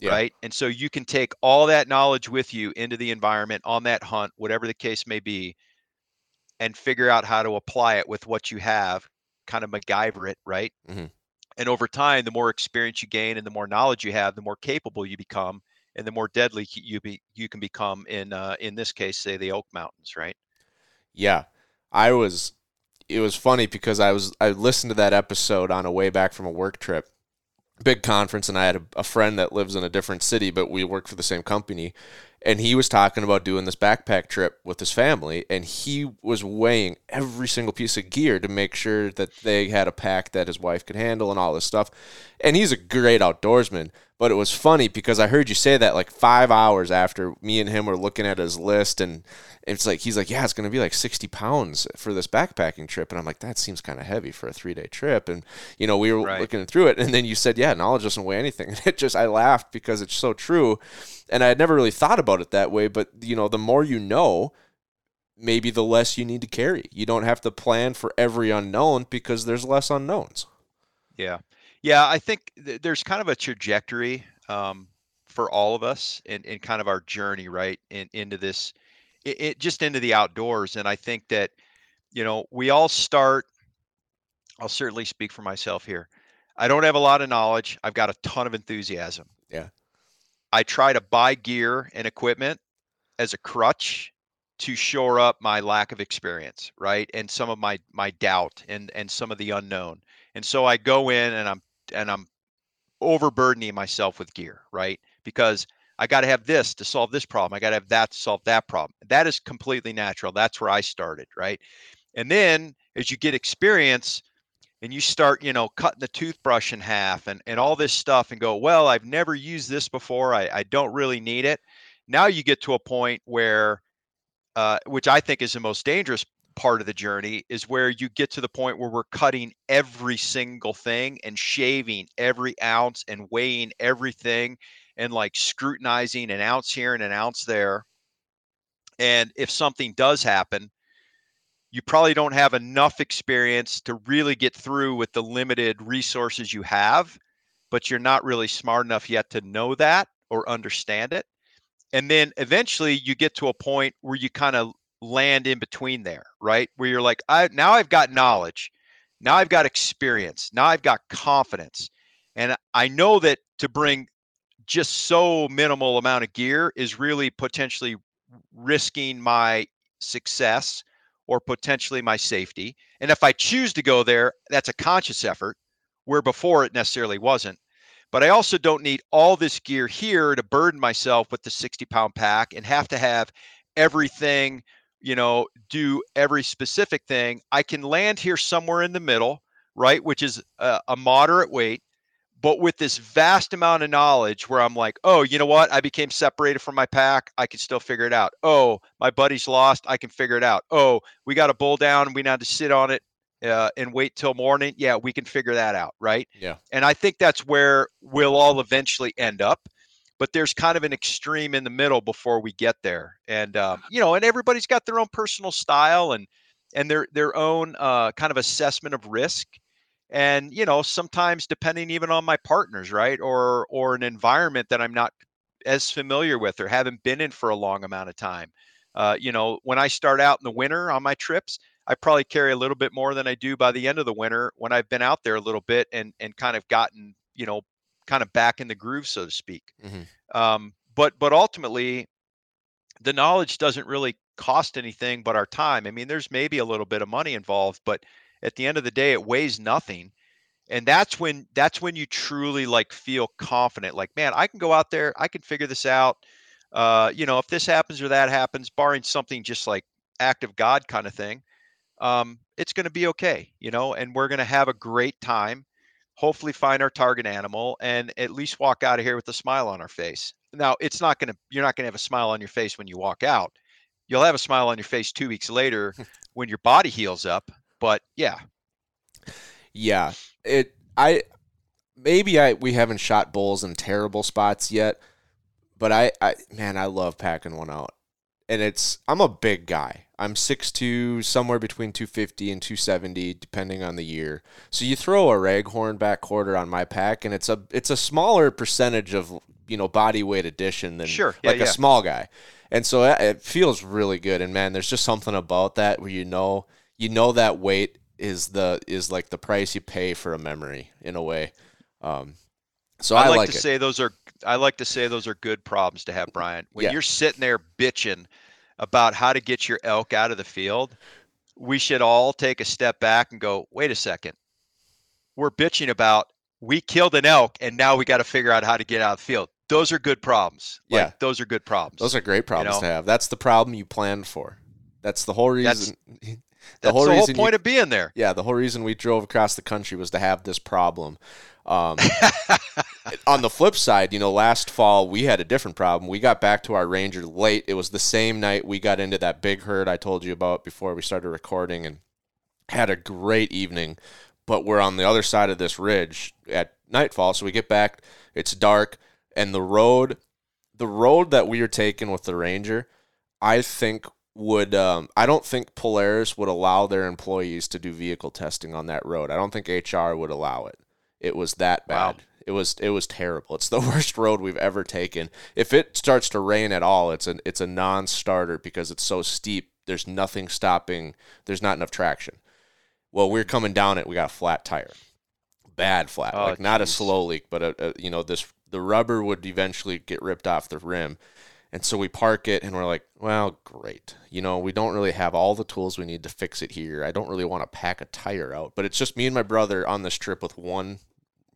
[SPEAKER 9] yeah. right? And so you can take all that knowledge with you into the environment on that hunt, whatever the case may be, and figure out how to apply it with what you have, kind of MacGyver it, right? Mm-hmm. And over time, the more experience you gain and the more knowledge you have, the more capable you become, and the more deadly you be you can become in uh, in this case, say the Oak Mountains, right?
[SPEAKER 8] Yeah, I was. It was funny because I was I listened to that episode on a way back from a work trip, big conference and I had a, a, friend that lives in a different city, but we work for the same company. And he was talking about doing this backpack trip with his family, and he was weighing every single piece of gear to make sure that they had a pack that his wife could handle and all this stuff. And he's a great outdoorsman. But it was funny because I heard you say that like five hours after me and him were looking at his list, and it's like he's like, yeah, it's going to be like sixty pounds for this backpacking trip, and I'm like, that seems kind of heavy for a three day trip, and you know we were right. looking through it, and then you said, yeah, knowledge doesn't weigh anything, and it just I laughed because it's so true, and I had never really thought about it that way, but you know, the more you know, maybe the less you need to carry. You don't have to plan for every unknown because there's less unknowns.
[SPEAKER 9] Yeah. Yeah, I think th- there's kind of a trajectory um, for all of us in, in kind of our journey, right, in, into this, it, it just into the outdoors. And I think that, you know, we all start. I'll certainly speak for myself here. I don't have a lot of knowledge. I've got a ton of enthusiasm. I try to buy gear and equipment as a crutch to shore up my lack of experience, right? And some of my my doubt and and some of the unknown. And so I go in and I'm and I'm overburdening myself with gear, right? Because I got to have this to solve this problem. I got to have that to solve that problem. That is completely natural. That's where I started, right? And then as you get experience and you start, you know, cutting the toothbrush in half and, and all this stuff and go, well, I've never used this before. I, I don't really need it. Now you get to a point where, uh, which I think is the most dangerous part of the journey is where you get to the point where we're cutting every single thing and shaving every ounce and weighing everything and like scrutinizing an ounce here and an ounce there. And if something does happen, you probably don't have enough experience to really get through with the limited resources you have, but you're not really smart enough yet to know that or understand it. And then eventually you get to a point where you kind of land in between there, right? Where you're like, I now I've got knowledge. Now I've got experience. Now I've got confidence. And I know that to bring just so minimal amount of gear is really potentially risking my success or potentially my safety. And if I choose to go there, that's a conscious effort where before it necessarily wasn't. But I also don't need all this gear here to burden myself with the 60 pound pack and have to have everything, you know, do every specific thing. I can land here somewhere in the middle, right? Which is a, a moderate weight but with this vast amount of knowledge where I'm like, oh, you know what? I became separated from my pack. I can still figure it out. Oh, my buddy's lost. I can figure it out. Oh, we got a bull down. We need to sit on it uh, and wait till morning. Yeah, we can figure that out. Right.
[SPEAKER 8] Yeah.
[SPEAKER 9] And I think that's where we'll all eventually end up. But there's kind of an extreme in the middle before we get there. And, um, you know, and everybody's got their own personal style and, and their, their own uh, kind of assessment of risk and you know sometimes depending even on my partners right or or an environment that i'm not as familiar with or haven't been in for a long amount of time. Uh, you know when i start out in the winter on my trips i probably carry a little bit more than i do by the end of the winter when i've been out there a little bit and and kind of gotten you know kind of back in the groove so to speak.
[SPEAKER 8] Mm-hmm.
[SPEAKER 9] um, but but ultimately the knowledge doesn't really cost anything but our time. I mean there's maybe a little bit of money involved but at the end of the day it weighs nothing. And that's when that's when you truly like feel confident like man i can go out there i can figure this out. Uh, you know if this happens or that happens barring something just like act of god kind of thing um, it's going to be okay you know and we're going to have a great time hopefully find our target animal and at least walk out of here with a smile on our face. Now it's not going to you're not going to have a smile on your face when you walk out. You'll have a smile on your face two weeks later when your body heals up but yeah
[SPEAKER 8] Yeah, it. I maybe I we haven't shot bulls in terrible spots yet, but I, I man, I love packing one out, and it's I'm a big guy. I'm 6'2", somewhere between 250 and 270, depending on the year. So you throw a raghorn back quarter on my pack, and it's a it's a smaller percentage of you know body weight addition than
[SPEAKER 9] Sure, yeah,
[SPEAKER 8] like
[SPEAKER 9] yeah.
[SPEAKER 8] a small guy, and so it- it feels really good. And man, there's just something about that where you know you know that weight is the is like the price you pay for a memory in a way. Um, so I,
[SPEAKER 9] I like,
[SPEAKER 8] like
[SPEAKER 9] to
[SPEAKER 8] it.
[SPEAKER 9] say those are I like to say those are good problems to have, Brian. When
[SPEAKER 8] Yeah.
[SPEAKER 9] you're sitting there bitching about how to get your elk out of the field, we should all take a step back and go, wait a second. We're bitching about we killed an elk and now we got to figure out how to get out of the field. Those are good problems. Like,
[SPEAKER 8] Yeah.
[SPEAKER 9] those are good problems.
[SPEAKER 8] Those are great problems
[SPEAKER 9] know?
[SPEAKER 8] to have. That's the problem you planned for. That's the whole
[SPEAKER 9] That's-
[SPEAKER 8] reason. the
[SPEAKER 9] That's
[SPEAKER 8] whole
[SPEAKER 9] the whole
[SPEAKER 8] reason you-
[SPEAKER 9] point of being there.
[SPEAKER 8] Yeah, the whole reason we drove across the country was to have this problem. Um, on the flip side, you know, last fall we had a different problem. We got back to our ranger late. It was the same night we got into that big herd I told you about before we started recording and had a great evening. But we're on the other side of this ridge at nightfall, so we get back. It's dark, and the road, the road that we are taking with the ranger, I think would um, I don't think Polaris would allow their employees to do vehicle testing on that road. I don't think HR would allow it. It was that
[SPEAKER 9] Wow.
[SPEAKER 8] bad. It was it was terrible. It's the worst road we've ever taken. If it starts to rain at all, it's an it's a non-starter because it's so steep. There's nothing stopping. There's not enough traction. Well, we're coming down it. We got a flat tire, bad flat,
[SPEAKER 9] Oh,
[SPEAKER 8] like not a slow leak, but a, a, you know this the rubber would eventually get ripped off the rim. And so we park it and we're like, well, great. You know, we don't really have all the tools we need to fix it here. I don't really want to pack a tire out, but it's just me and my brother on this trip with one,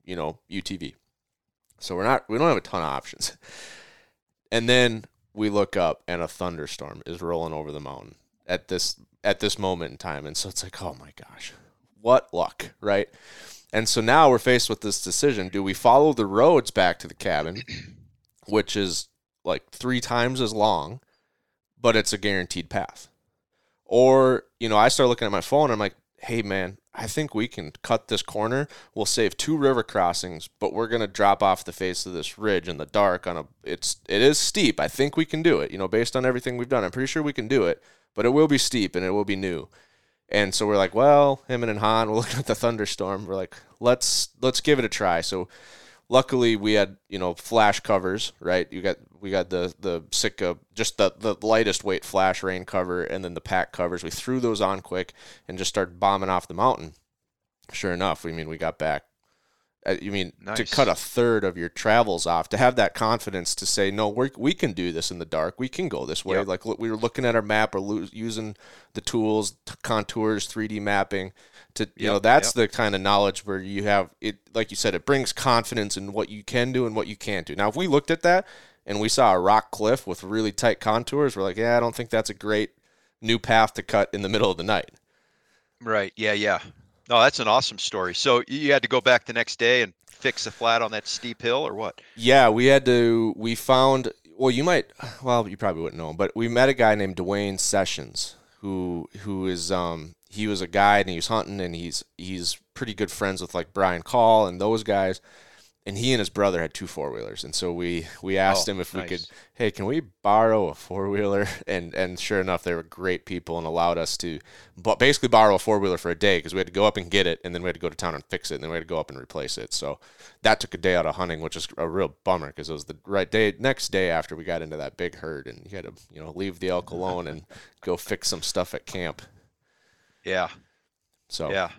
[SPEAKER 8] you know, UTV. So we're not we don't have a ton of options. And then we look up and a thunderstorm is rolling over the mountain at this at this moment in time. And so it's like, oh my gosh, what luck, right? And so now we're faced with this decision. Do we follow the roads back to the cabin, which is like three times as long, but it's a guaranteed path? Or, you know, I start looking at my phone I'm like, hey man, I think we can cut this corner. We'll save two river crossings, but we're gonna drop off the face of this ridge in the dark on a it's it is steep. I think we can do it, you know, based on everything we've done. I'm pretty sure we can do it, but it will be steep and it will be new. And so we're like, well, him and Han, we're looking at the thunderstorm. We're like, let's let's give it a try. So luckily we had you know flash covers, right? You got we got the the Sitka, just the the lightest weight flash rain cover, and then the pack covers. We threw those on quick and just started bombing off the mountain. Sure enough, I mean we got back Uh, you mean to cut a third of your travels off to have that confidence to say no we we can do this in the dark we can go this way
[SPEAKER 9] Yep.
[SPEAKER 8] like look, we were looking at our map or lo- using the tools t- contours 3d mapping to you know that's
[SPEAKER 9] yep.
[SPEAKER 8] the kind of knowledge where you have it like you said it brings confidence in what you can do and what you can't do now if we looked at that and we saw a rock cliff with really tight contours we're like yeah i don't think that's a great new path to cut in the middle of the night
[SPEAKER 9] Right. Yeah. Yeah. No, that's an awesome story. So you had to go back the next day and fix the flat on that steep hill, or what?
[SPEAKER 8] Yeah, we had to. We found. Well, you might. Well, you probably wouldn't know, him, but we met a guy named Dwayne Sessions, who who is um he was a guide and he was hunting and he's he's pretty good friends with like Brian Call and those guys, and he and his brother had two four wheelers, and so we we asked
[SPEAKER 9] Oh,
[SPEAKER 8] him if we could, hey, can we borrow a four wheeler? And and sure enough, they were great people and allowed us to, but basically borrow a four wheeler for a day because we had to go up and get it, and then we had to go to town and fix it, and then we had to go up and replace it. So that took a day out of hunting, which is a real bummer because it was the right day next day after we got into that big herd, and you had to you know leave the elk alone and go fix some stuff at camp.
[SPEAKER 9] Yeah.
[SPEAKER 8] So
[SPEAKER 9] Yeah.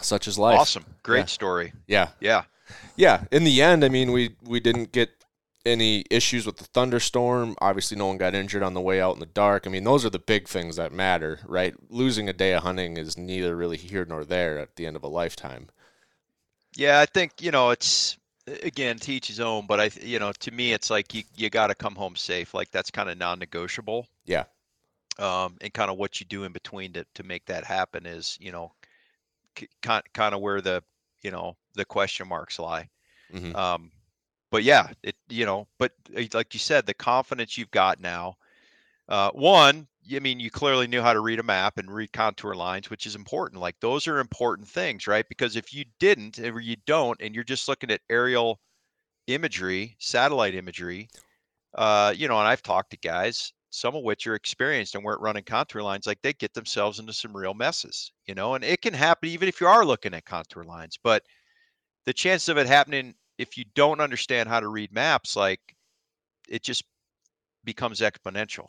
[SPEAKER 8] such is life.
[SPEAKER 9] Awesome. Great
[SPEAKER 8] Yeah.
[SPEAKER 9] story.
[SPEAKER 8] Yeah,
[SPEAKER 9] Yeah.
[SPEAKER 8] Yeah. In the end, I mean, we we didn't get any issues with the thunderstorm. Obviously, no one got injured on the way out in the dark. I mean, those are the big things that matter, right? Losing a day of hunting is neither really here nor there at the end of a lifetime.
[SPEAKER 9] Yeah. I think you know it's again teach his own, but I you know to me it's like you you got to come home safe. Like that's kind of non-negotiable.
[SPEAKER 8] Yeah.
[SPEAKER 9] Um, and kind of what you do in between to to make that happen is you know kind kind of where the you know the question marks lie.
[SPEAKER 8] Mhm.
[SPEAKER 9] Um, but yeah, it you know, but uh, like you said, the confidence you've got now. Uh, one, I mean, you clearly knew how to read a map and read contour lines, which is important. Like those are important things, right? Because if you didn't, or you don't, and you're just looking at aerial imagery, satellite imagery, uh, you know, and I've talked to guys, some of which are experienced and weren't running contour lines, like they get themselves into some real messes, you know, and it can happen even if you are looking at contour lines. But the chance of it happening if you don't understand how to read maps, like it just becomes exponential.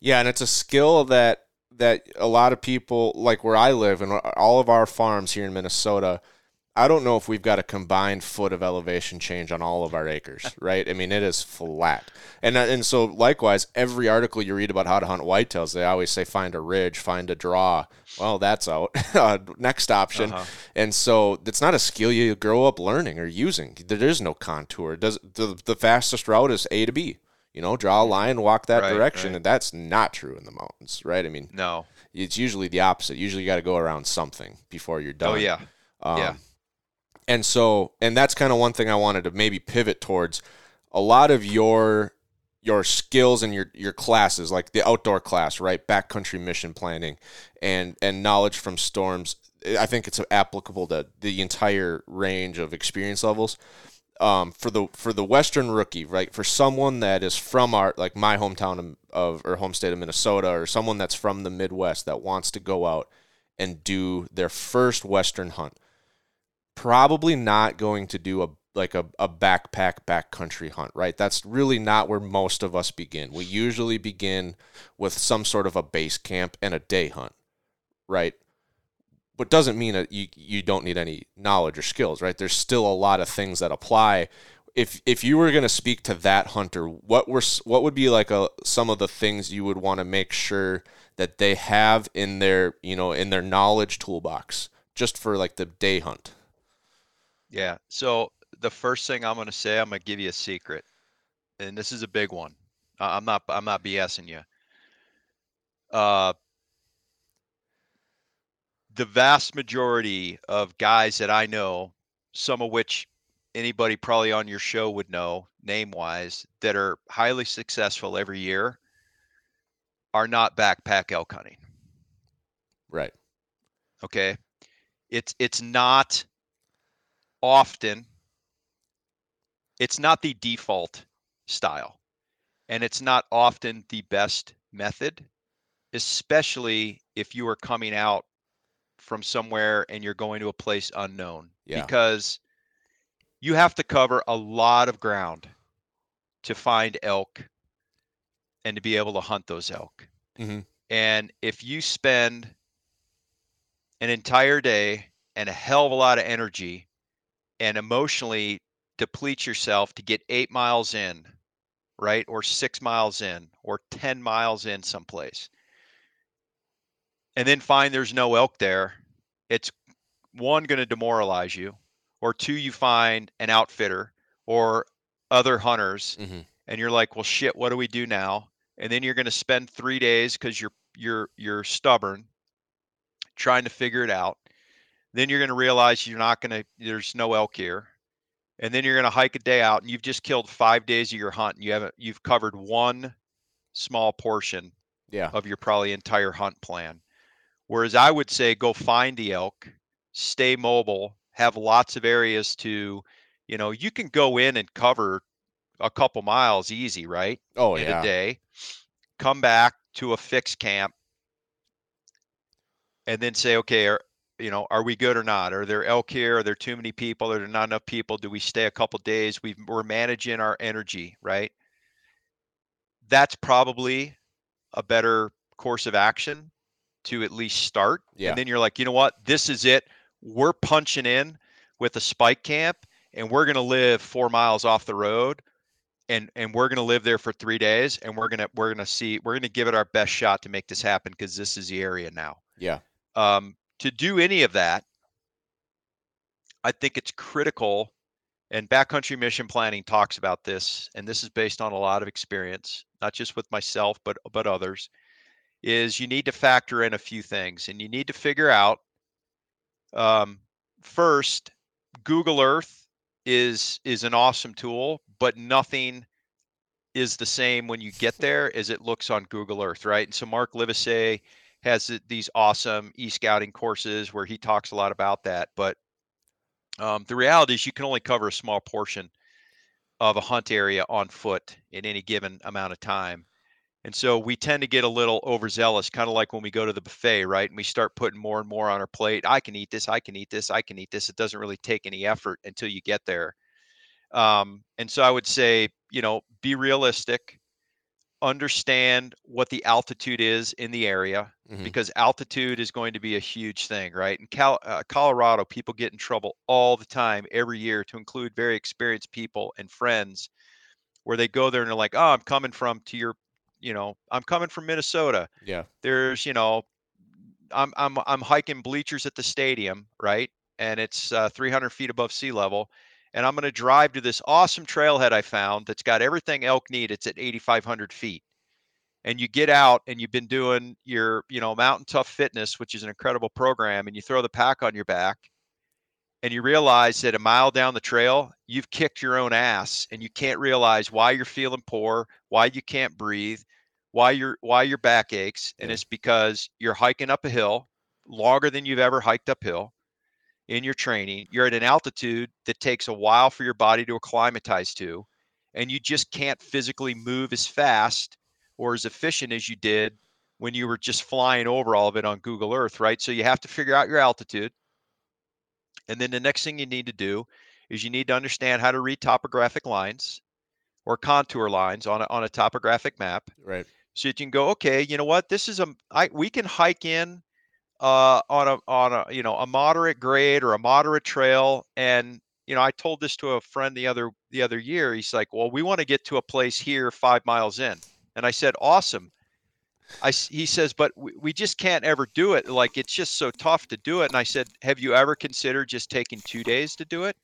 [SPEAKER 8] Yeah, and it's a skill that that a lot of people like where I live and all of our farms here in Minnesota. I don't know if we've got a combined foot of elevation change on all of our acres, right? I mean, it is flat, and uh, and so likewise, every article you read about how to hunt whitetails, they always say find a ridge, find a draw. Well, that's out. Uh, Next option,
[SPEAKER 9] Uh-huh.
[SPEAKER 8] and so it's not a skill you grow up learning or using. There is no contour. It does the the fastest route is A to B. You know, draw a line, walk that
[SPEAKER 9] Right,
[SPEAKER 8] direction,
[SPEAKER 9] right.
[SPEAKER 8] and that's not true in the mountains, right? I mean,
[SPEAKER 9] No.
[SPEAKER 8] it's usually the opposite. Usually, you got to go around something before you're done.
[SPEAKER 9] Oh yeah.
[SPEAKER 8] Um,
[SPEAKER 9] Yeah.
[SPEAKER 8] And so, and that's kind of one thing I wanted to maybe pivot towards. A lot of your your skills and your your classes, like the outdoor class, right, backcountry mission planning, and and knowledge from storms. I think it's applicable to the entire range of experience levels. Um, for the for the Western rookie, right, for someone that is from our like my hometown of, or home state of Minnesota, or someone that's from the Midwest that wants to go out and do their first Western hunt probably not going to do a like a, a backpack backcountry hunt, right? That's really not where most of us begin. We usually begin with some sort of a base camp and a day hunt, right? But doesn't mean that you, you don't need any knowledge or skills, right? There's still a lot of things that apply. If if you were going to speak to that hunter, what were what would be like a some of the things you would want to make sure that they have in their, you know, in their knowledge toolbox just for like the day hunt?
[SPEAKER 9] Yeah. So the first thing I'm going to say, I'm going to give you a secret, and this is a big one. I'm not. I'm not BSing you. Uh, the vast majority of guys that I know, some of which anybody probably on your show would know name wise, that are highly successful every year, are not backpack elk hunting.
[SPEAKER 8] Right.
[SPEAKER 9] Okay. It's it's not often it's not the default style and it's not often the best method especially if you are coming out from somewhere and you're going to a place unknown
[SPEAKER 8] Yeah.
[SPEAKER 9] because you have to cover a lot of ground to find elk and to be able to hunt those elk.
[SPEAKER 8] Mhm.
[SPEAKER 9] And if you spend an entire day and a hell of a lot of energy and emotionally deplete yourself to get eight miles in, right? Or six miles in, or 10 miles in someplace, and then find there's no elk there, it's one, going to demoralize you, or two, you find an outfitter or other hunters,
[SPEAKER 8] Mhm.
[SPEAKER 9] and you're like, well, shit, what do we do now? And then you're going to spend three days because you're you're you're stubborn, trying to figure it out. Then you're going to realize you're not going to. There's no elk here, and then you're going to hike a day out, and you've just killed five days of your hunt, and you haven't. You've covered one small portion
[SPEAKER 8] Yeah.
[SPEAKER 9] of your probably entire hunt plan. Whereas I would say go find the elk, stay mobile, have lots of areas to, you know, you can go in and cover a couple miles easy, right?
[SPEAKER 8] Oh
[SPEAKER 9] in
[SPEAKER 8] yeah.
[SPEAKER 9] a day, come back to a fixed camp, and then say, okay, are you know, are we good or not? Are there elk here? Are there too many people? Are there not enough people? Do we stay a couple days? we we're managing our energy, right? That's probably a better course of action to at least start.
[SPEAKER 8] Yeah.
[SPEAKER 9] And then you're like, you know what? This is it. We're punching in with a spike camp and we're going to live four miles off the road and and we're going to live there for three days and we're going to we're going to see we're going to give it our best shot to make this happen because this is the area now
[SPEAKER 8] Yeah.
[SPEAKER 9] um, to do any of that i think it's critical and backcountry mission planning talks about this and this is based on a lot of experience not just with myself but but others is you need to factor in a few things and you need to figure out um, first google earth is is an awesome tool but nothing is the same when you get there as it looks on google earth right? And so mark livesey has these awesome e-scouting courses where he talks a lot about that but um, the reality is you can only cover a small portion of a hunt area on foot in any given amount of time and so we tend to get a little overzealous, kind of like when we go to the buffet, right? And we start putting more and more on our plate. I can eat this, I can eat this, I can eat this. It doesn't really take any effort until you get there. Um, and so I would say, you know, be realistic, understand what the altitude is in the area,
[SPEAKER 8] Mhm.
[SPEAKER 9] because altitude is going to be a huge thing, right? In Cal- uh, Colorado, people get in trouble all the time, every year, to include very experienced people and friends, where they go there and they're like, "Oh, I'm coming from to your you know, I'm coming from Minnesota.
[SPEAKER 8] Yeah.
[SPEAKER 9] There's, you know, I'm I'm I'm hiking bleachers at the stadium, right? And it's uh, 300 feet above sea level, and I'm going to drive to this awesome trailhead I found that's got everything elk need. It's at 8,500 feet, and you get out and you've been doing your, you know, Mountain Tough Fitness, which is an incredible program, and you throw the pack on your back, and you realize that a mile down the trail, you've kicked your own ass and you can't realize why you're feeling poor, why you can't breathe, why your why your back aches, and
[SPEAKER 8] Yeah.
[SPEAKER 9] it's because you're hiking up a hill longer than you've ever hiked uphill in your training. You're at an altitude that takes a while for your body to acclimatize to, and you just can't physically move as fast or as efficient as you did when you were just flying over all of it on Google Earth, right? So you have to figure out your altitude. And then the next thing you need to do is you need to understand how to read topographic lines or contour lines on a, on a topographic map
[SPEAKER 8] Right.
[SPEAKER 9] so you can go, okay, you know what? This is a I we can hike in uh on a on a you know a moderate grade or a moderate trail and you know I told this to a friend the other the other year he's like well we want to get to a place here 5 miles in and I said awesome. I he says but we, we just can't ever do it like it's just so tough to do it and I said have you ever considered just taking 2 days to do it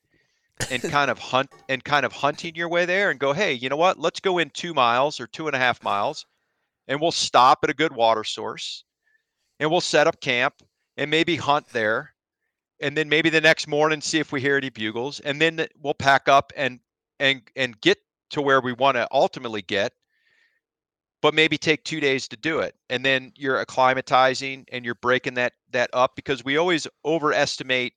[SPEAKER 9] and kind of hunt and kind of hunting your way there and go hey you know what? Let's go in 2 miles or two and a half miles and we'll stop at a good water source and we'll set up camp and maybe hunt there. And then maybe the next morning see if we hear any bugles. And then we'll pack up and and and get to where we want to ultimately get but maybe take two days to do it. And then you're acclimatizing and you're breaking that that up because we always overestimate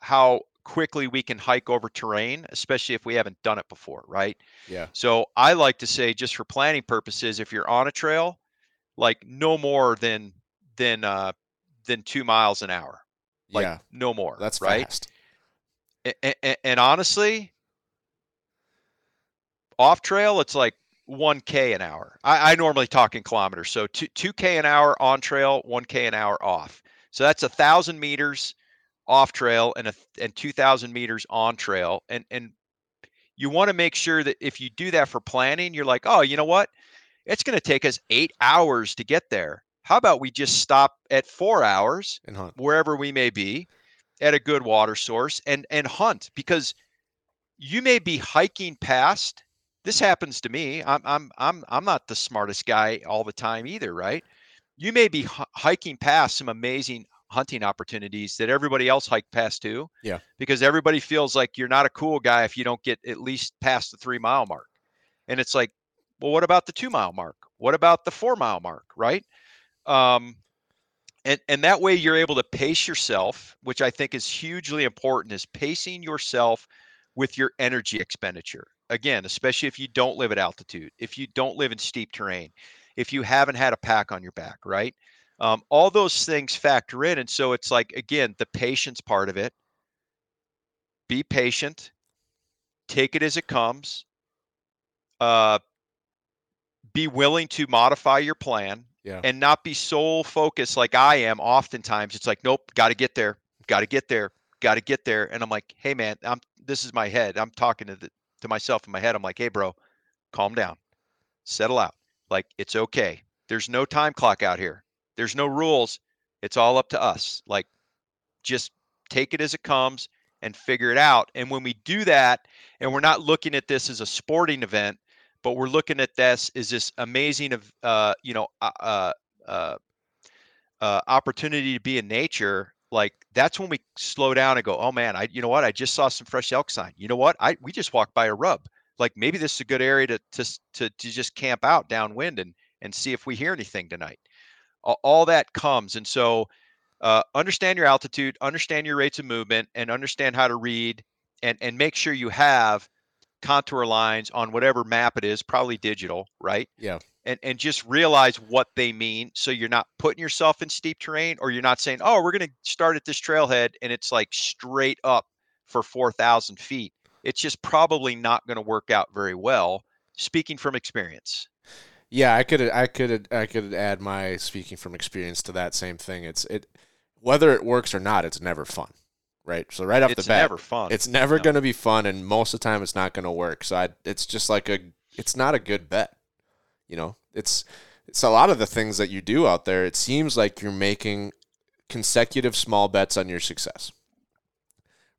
[SPEAKER 9] how quickly we can hike over terrain especially if we haven't done it before right?
[SPEAKER 8] Yeah.
[SPEAKER 9] so I like to say, just for planning purposes, if you're on a trail, like no more than than uh, than two miles an hour. Like
[SPEAKER 8] yeah,
[SPEAKER 9] no more.
[SPEAKER 8] that's
[SPEAKER 9] right.
[SPEAKER 8] fast.
[SPEAKER 9] And, and honestly, off trail, it's like 1K an hour. I, I normally talk in kilometers. So two, 2K an hour on trail, 1K an hour off. So that's a thousand meters off trail and a, and 2000 meters on trail. And, and you want to make sure that if you do that for planning, you're like, oh, you know what? It's going to take us eight hours to get there. How about we just stop at four hours
[SPEAKER 8] And hunt.
[SPEAKER 9] wherever we may be at a good water source and and hunt because you may be hiking past this happens to me i'm i'm i'm i'm not the smartest guy all the time either right you may be h- hiking past some amazing hunting opportunities that everybody else hiked past too
[SPEAKER 8] Yeah.
[SPEAKER 9] because everybody feels like you're not a cool guy if you don't get at least past the 3 mile mark and it's like well what about the 2 mile mark what about the 4 mile mark right um and and that way you're able to pace yourself which i think is hugely important is pacing yourself with your energy expenditure. Again especially if you don't live at altitude if you don't live in steep terrain if you haven't had a pack on your back right? Um, all those things factor in and so it's like again the patience part of it. Be patient. Take it as it comes. Uh, be willing to modify your plan
[SPEAKER 8] Yeah.
[SPEAKER 9] and not be sole focused like I am oftentimes. It's like, nope, got to get there, got to get there, got to get there. And I'm like, hey man, I'm this is my head. I'm talking to the, to myself in my head. I'm like, hey bro, calm down, settle out. Like it's okay. There's no time clock out here. There's no rules. It's all up to us. Like just take it as it comes and figure it out. And when we do that, and we're not looking at this as a sporting event, but we're looking at this is this amazing of uh, you know uh, uh, uh, uh, opportunity to be in nature. Like that's when we slow down and go, oh man, I you know what? I just saw some fresh elk sign. You know what? I we just walked by a rub. Like maybe this is a good area to to to, to just camp out downwind and and see if we hear anything tonight. All, that comes, and so uh, understand your altitude, understand your rates of movement, and understand how to read and and make sure you have contour lines on whatever map it is, probably digital, right?
[SPEAKER 8] Yeah.
[SPEAKER 9] And and just realize what they mean so you're not putting yourself in steep terrain or you're not saying, "Oh, we're going to start at this trailhead and it's like straight up for 4000 feet." It's just probably not going to work out very well, speaking from experience.
[SPEAKER 8] Yeah, I could I could I could add my speaking from experience to that same thing. It's it whether it works or not, it's never fun. Right? So right off
[SPEAKER 9] It's
[SPEAKER 8] the bat, it's
[SPEAKER 9] never fun.
[SPEAKER 8] it's never
[SPEAKER 9] No.
[SPEAKER 8] going to be fun and most of the time it's not going to work. So I it's just like a it's not a good bet. You know, it's it's a lot of the things that you do out there. It seems like you're making consecutive small bets on your success.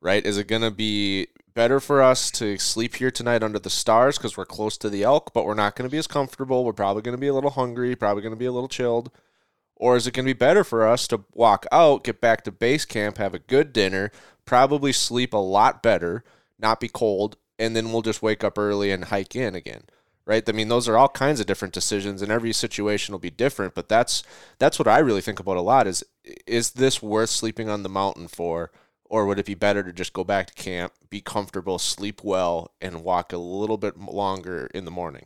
[SPEAKER 8] Right? Is it going to be better for us to sleep here tonight under the stars because we're close to the elk, but we're not going to be as comfortable? We're probably going to be a little hungry, probably going to be a little chilled. Or is it going to be better for us to walk out, get back to base camp, have a good dinner, probably sleep a lot better, not be cold, and then we'll just wake up early and hike in again? Right? I mean, those are all kinds of different decisions, and every situation will be different. But that's that's what I really think about a lot: is is this worth sleeping on the mountain for, or would it be better to just go back to camp, be comfortable, sleep well, and walk a little bit longer in the morning?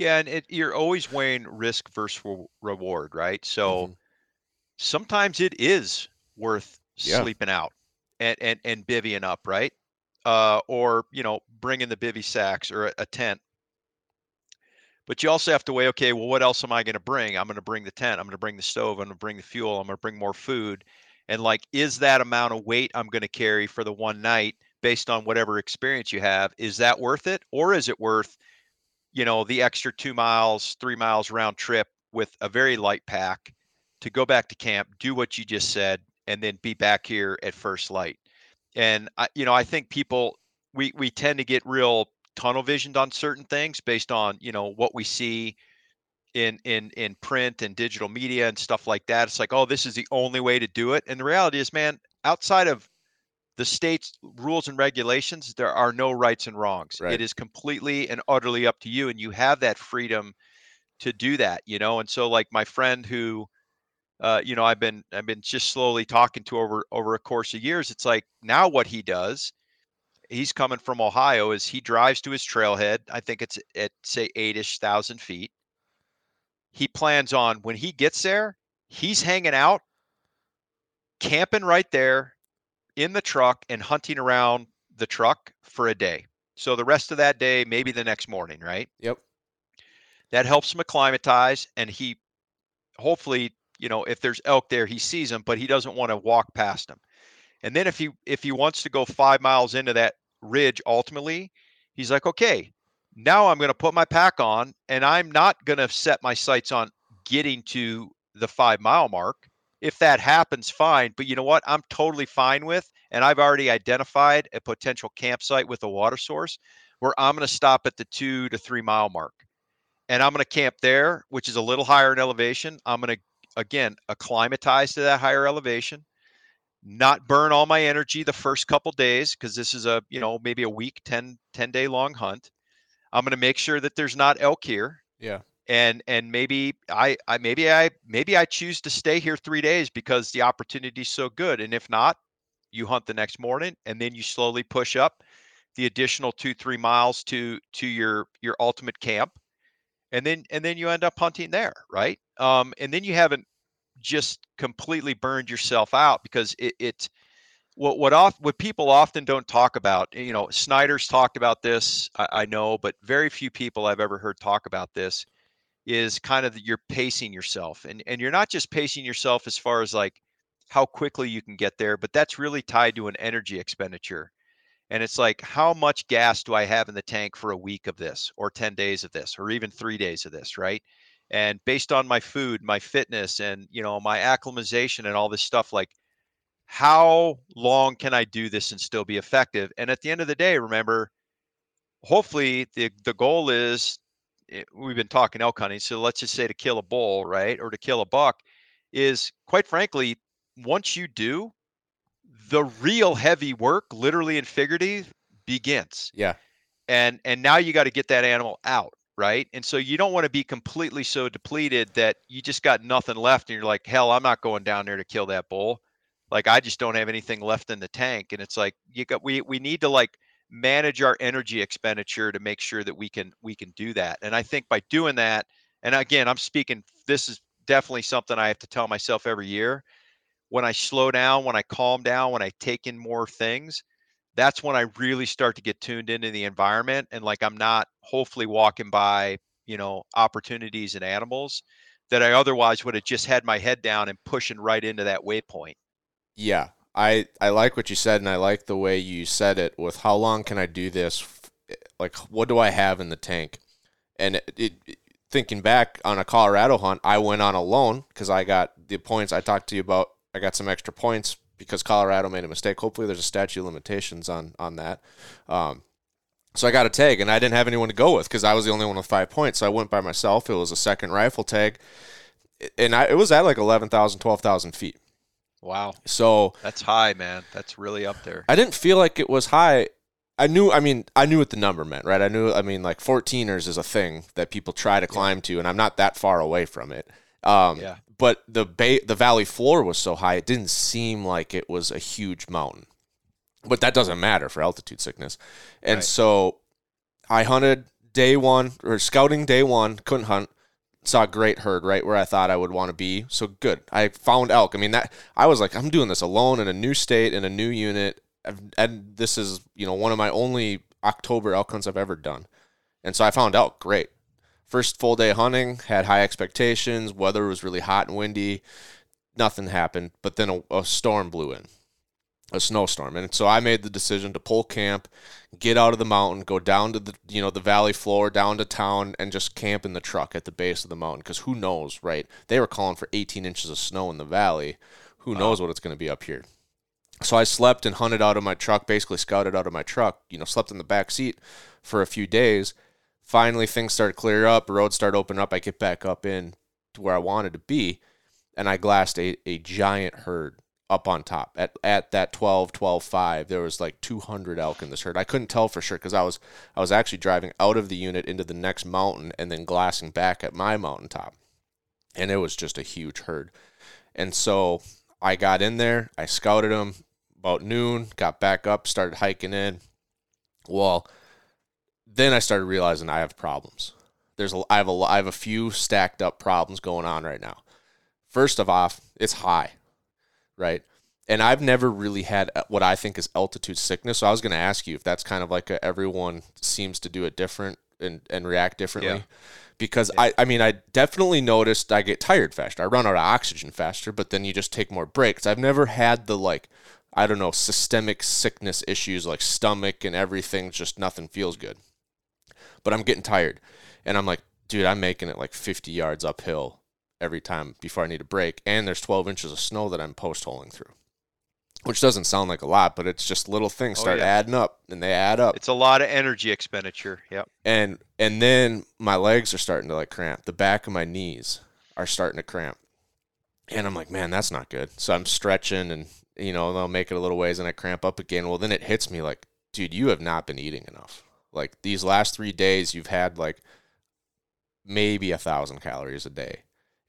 [SPEAKER 9] Yeah, and it, you're always weighing risk versus re- reward, right? So
[SPEAKER 8] Mhm.
[SPEAKER 9] sometimes it is worth
[SPEAKER 8] Yeah.
[SPEAKER 9] sleeping out and and and bivvying up, right? Uh, or you know, bringing the bivy sacks or a, a tent. But you also have to weigh, okay, well, what else am I going to bring? I'm going to bring the tent. I'm going to bring the stove. I'm going to bring the fuel. I'm going to bring more food. And like, is that amount of weight I'm going to carry for the one night based on whatever experience you have? Is that worth it, or is it worth you know the extra two miles three miles round trip with a very light pack to go back to camp do what you just said and then be back here at first light. And I, you know i think people we we tend to get real tunnel visioned on certain things based on you know what we see in in in print and digital media and stuff like that. It's like oh this is the only way to do it. And the reality is man outside of the state's rules and regulations, there are no rights and wrongs.
[SPEAKER 8] Right.
[SPEAKER 9] It is completely and utterly up to you, and you have that freedom to do that. You know, and so like my friend who, uh, you know, I've been I've been just slowly talking to over over a course of years. It's like now what he does. He's coming from Ohio. Is he drives to his trailhead? I think it's at say eight-ish thousand feet. He plans on when he gets there, He's hanging out, camping right there in the truck and hunting around the truck for a day. So the rest of that day, maybe the next morning, right?
[SPEAKER 8] Yep.
[SPEAKER 9] That helps him acclimatize and he hopefully, you know, if there's elk there, he sees them, but he doesn't want to walk past them. And then if he if he wants to go 5 miles into that ridge ultimately, he's like, "Okay, now I'm going to put my pack on and I'm not going to set my sights on getting to the 5 mile mark. If that happens, fine. But you know what? I'm totally fine with, and I've already identified a potential campsite with a water source where I'm going to stop at the two to three mile mark. And I'm going to camp there, which is a little higher in elevation. I'm going to, again, acclimatize to that higher elevation, not burn all my energy the first couple days because this is a, you know, maybe a week, 10, 10 day long hunt. I'm going to make sure that there's not elk here
[SPEAKER 8] Yeah.
[SPEAKER 9] And and maybe I, I maybe I maybe I choose to stay here three days because the opportunity is so good. And if not, you hunt the next morning and then you slowly push up the additional two, three miles to to your your ultimate camp. And then and then you end up hunting there, right? Um, and then you haven't just completely burned yourself out because it, it what what off what people often don't talk about you know snyder's talked about this I, I know but very few people i've ever heard talk about this is kind of you're pacing yourself and and you're not just pacing yourself as far as like how quickly you can get there but that's really tied to an energy expenditure and it's like how much gas do i have in the tank for a week of this or 10 days of this or even 3 days of this right and based on my food my fitness and you know my acclimatization and all this stuff like how long can I do this and still be effective? And at the end of the day, remember, hopefully the the goal is eh, we've been talking elk hunting, so let's just say to kill a bull, right, or to kill a buck, is quite frankly, once you do, the real heavy work, literally and figuratively, begins.
[SPEAKER 8] Yeah.
[SPEAKER 9] And and now you got to get that animal out, right? And so you don't want to be completely so depleted that you just got nothing left, and you're like, hell, I'm not going down there to kill that bull like i just don't have anything left in the tank and it's like you got we we need to like manage our energy expenditure to make sure that we can we can do that. And i think by doing that and again i'm speaking this is definitely something i have to tell myself every year. When i slow down when i calm down when i take in more things that's when i really start to get tuned into the environment and like i'm not hopefully walking by you know opportunities and animals that i otherwise would have just had my head down and pushing right into that waypoint.
[SPEAKER 8] Yeah, I I like what you said, and I like the way you said it. With how long can I do this? Like, what do I have in the tank? And it, it, thinking back on a Colorado hunt, I went on alone because I got the points I talked to you about. I got some extra points because Colorado made a mistake. Hopefully, there's a statute limitations on on that. Um, so I got a tag, and I didn't have anyone to go with because I was the only one with five points. So I went by myself. It was a second rifle tag, and I, it was at like 11,000, 12,000 feet.
[SPEAKER 9] Wow.
[SPEAKER 8] So
[SPEAKER 9] That's high, man. That's really up there.
[SPEAKER 8] I didn't feel like it was high. I knew, I mean, I knew what the number meant, right? I knew, I mean, like 14ers is a thing that people try to climb to, and I'm not that far away from it. Um,
[SPEAKER 9] Yeah.
[SPEAKER 8] But the bay, the valley floor was so high, it didn't seem like it was a huge mountain. But that doesn't matter for altitude sickness. And
[SPEAKER 9] Right.
[SPEAKER 8] so I hunted day one, or scouting day one, couldn't hunt saw a great herd right where I thought I would want to be. So good. I found elk. I mean that I was like I'm doing this alone in a new state in a new unit and this is, you know, one of my only October elk hunts I've ever done. And so I found elk. Great. First full day hunting, had high expectations, weather was really hot and windy. Nothing happened, but then a, a storm blew in. A snowstorm. And so I made the decision to pull camp, get out of the mountain, go down to the you know the valley floor, down to town, and just camp in the truck at the base of the mountain. Because who knows, right? They were calling for 18 inches of snow in the valley. Who knows what it's going to be up here? So I slept and hunted out of my truck, basically scouted out of my truck. You know, slept in the back seat for a few days. Finally, things started to clear up. Roads started opening up. I get back up in to where I wanted to be, and I glassed a, a giant herd up on top. At, at that 12 12 5 there was like 200 elk in this herd i couldn't tell for sure because i was i was actually driving out of the unit into the next mountain and then glassing back at my mountaintop. And it was just a huge herd. And so i got in there i scouted them about noon got back up started hiking in. Well then i started realizing i have problems. There's a, I have a I have a few stacked up problems going on right now. First of off, it's high, right? And I've never really had uh, what I think is altitude sickness. So I was going to ask you if that's kind of like a, everyone seems to do it different and, and react differently.
[SPEAKER 9] Yeah.
[SPEAKER 8] Because I, I mean, I definitely noticed I get tired faster. I run out of oxygen faster, but then you just take more breaks. I've never had the like, I don't know, systemic sickness issues like stomach and everything, just nothing feels good. But I'm getting tired. And I'm like, dude, I'm making it like 50 yards uphill every time before I need a break. And there's 12 inches of snow that I'm post holing through, which doesn't sound like a lot, but it's just little things
[SPEAKER 9] Oh,
[SPEAKER 8] start
[SPEAKER 9] yeah.
[SPEAKER 8] adding up and they add up.
[SPEAKER 9] It's a lot of energy expenditure. Yep.
[SPEAKER 8] and and then my legs are starting to like cramp. The back of my knees are starting to cramp. And I'm like, man, that's not good. So I'm stretching and you know, I'll make it a little ways and I cramp up again. Well, then it hits me like, dude, you have not been eating enough. Like these last three days, you've had like maybe a thousand calories a day.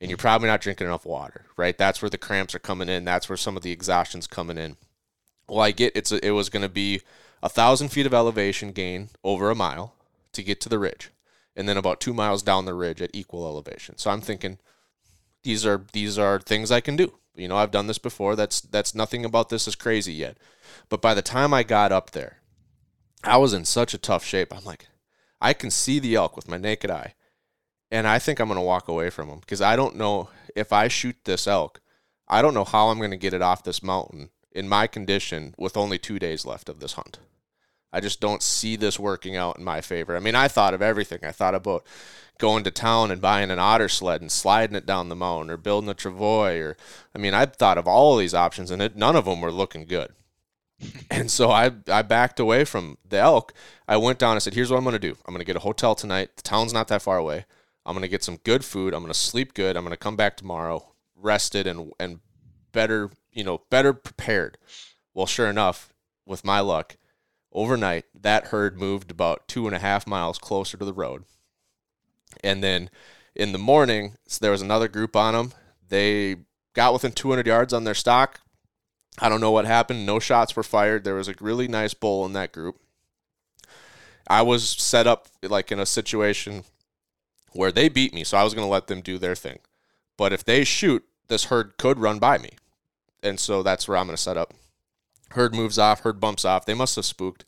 [SPEAKER 8] And you're probably not drinking enough water, right? That's where the cramps are coming in. That's where some of the exhaustion's coming in. Well, I get it's a, it was going to be a thousand feet of elevation gain over a mile to get to the ridge, and then about two miles down the ridge at equal elevation. So I'm thinking these are these are things I can do. You know, I've done this before. That's that's nothing about this is crazy yet. But by the time I got up there, I was in such a tough shape. I'm like, I can see the elk with my naked eye, and I think I'm gonna walk away from them because I don't know if I shoot this elk. I don't know how I'm gonna get it off this mountain in my condition with only two days left of this hunt. I just don't see this working out in my favor. I mean, I thought of everything. I thought about going to town and buying an otter sled and sliding it down the mountain or building a travois or I mean, I thought of all of these options and it, none of them were looking good. And so I I backed away from the elk. I went down and said, "Here's what I'm going to do. I'm going to get a hotel tonight. The town's not that far away. I'm going to get some good food. I'm going to sleep good. I'm going to come back tomorrow rested and and better, you know, better prepared." Well, sure enough, with my luck, overnight that herd moved about two and a half miles closer to the road and then in the morning so there was another group on them they got within 200 yards on their stock i don't know what happened no shots were fired there was a really nice bull in that group i was set up like in a situation where they beat me so i was going to let them do their thing but if they shoot this herd could run by me and so that's where i'm going to set up herd moves off, herd bumps off. They must have spooked.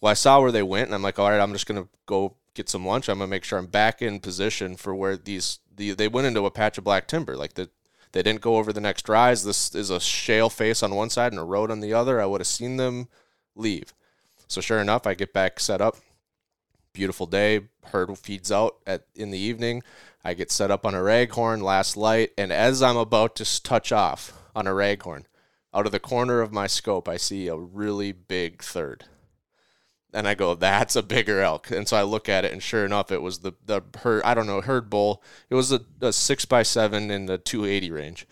[SPEAKER 8] Well, I saw where they went, and I'm like, all right, I'm just gonna go get some lunch. I'm gonna make sure I'm back in position for where these the they went into a patch of black timber. Like the they didn't go over the next rise. This is a shale face on one side and a road on the other. I would have seen them leave. So sure enough, I get back set up. Beautiful day. Herd feeds out at in the evening. I get set up on a raghorn, last light, and as I'm about to touch off on a raghorn, out of the corner of my scope, I see a really big third. And I go, that's a bigger elk. And so I look at it, and sure enough, it was the the herd. I don't know herd bull. It was a, a six by seven in the 280 range,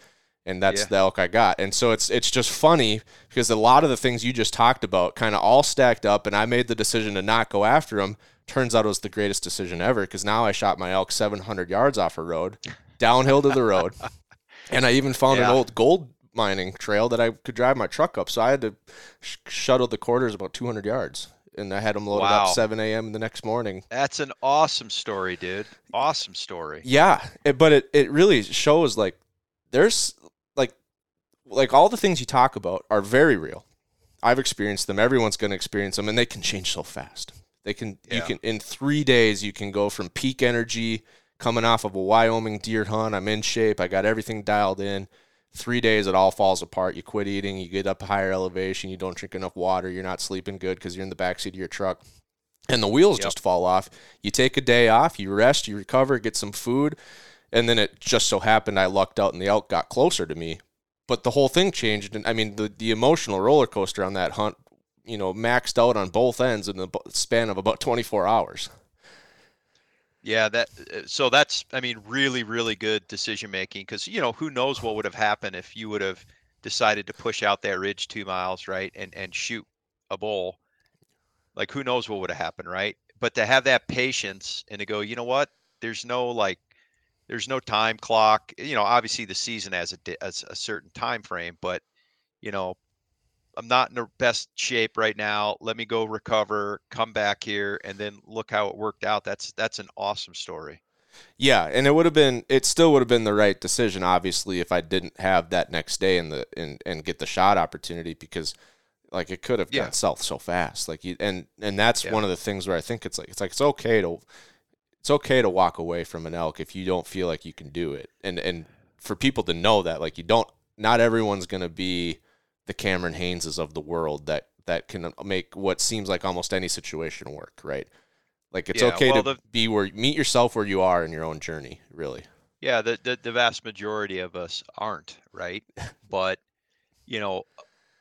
[SPEAKER 8] and that's
[SPEAKER 9] Yeah.
[SPEAKER 8] the elk I got. And so it's it's just funny because a lot of the things you just talked about kind of all stacked up, and I made the decision to not go after them. Turns out it was the greatest decision ever because now I shot my elk 700 yards off a road, downhill to the road, and I even found an old gold mining trail that I could drive my truck up. So I had to sh- shuttle the quarters about 200 yards, and I had them loaded
[SPEAKER 9] Wow.
[SPEAKER 8] up 7 a.m. the next morning.
[SPEAKER 9] That's an awesome story, dude. Awesome story.
[SPEAKER 8] Yeah, it, but it it really shows like there's like all the things you talk about are very real. I've experienced them. Everyone's going to experience them, and they can change so fast. They can you can in three days you can go from peak energy coming off of a Wyoming deer hunt. I'm in shape. I got everything dialed in. Three days, it all falls apart. You quit eating. You get up higher elevation. You don't drink enough water. You're not sleeping good because you're in the backseat of your truck, and the wheels
[SPEAKER 9] Yep.
[SPEAKER 8] just fall off. You take a day off. You rest. You recover. Get some food, and then it just so happened I lucked out and the elk got closer to me. But the whole thing changed, and I mean the the emotional roller coaster on that hunt, you know, maxed out on both ends in the span of about 24 hours.
[SPEAKER 9] Yeah, that uh, so that's I mean really really good decision making because you know who knows what would have happened if you would have decided to push out that ridge two miles right and and shoot a bull. Like who knows what would have happened right? But to have that patience and to go you know what? There's no like there's no time clock you know obviously the season has a has a certain time frame but you know I'm not in the best shape right now. Let me go recover, come back here, and then look how it worked out. That's that's an awesome story.
[SPEAKER 8] Yeah, and it would have been it still would have been the right decision obviously if I didn't have that next day in the and and get the shot opportunity because like it could have
[SPEAKER 9] Yeah.
[SPEAKER 8] gone south so fast. Like you and and that's
[SPEAKER 9] Yeah.
[SPEAKER 8] one of the things where I think it's like it's like it's okay to it's okay to walk away from an elk if you don't feel like you can do it. And and for people to know that like you don't not everyone's going to be the Cameron Haneses of the world that that can make what seems like almost any situation work, right? Like it's
[SPEAKER 9] Yeah,
[SPEAKER 8] okay
[SPEAKER 9] well,
[SPEAKER 8] to
[SPEAKER 9] the-
[SPEAKER 8] be where meet yourself where you are in your own journey, really.
[SPEAKER 9] Yeah, the, the the vast majority of us aren't, right? But you know,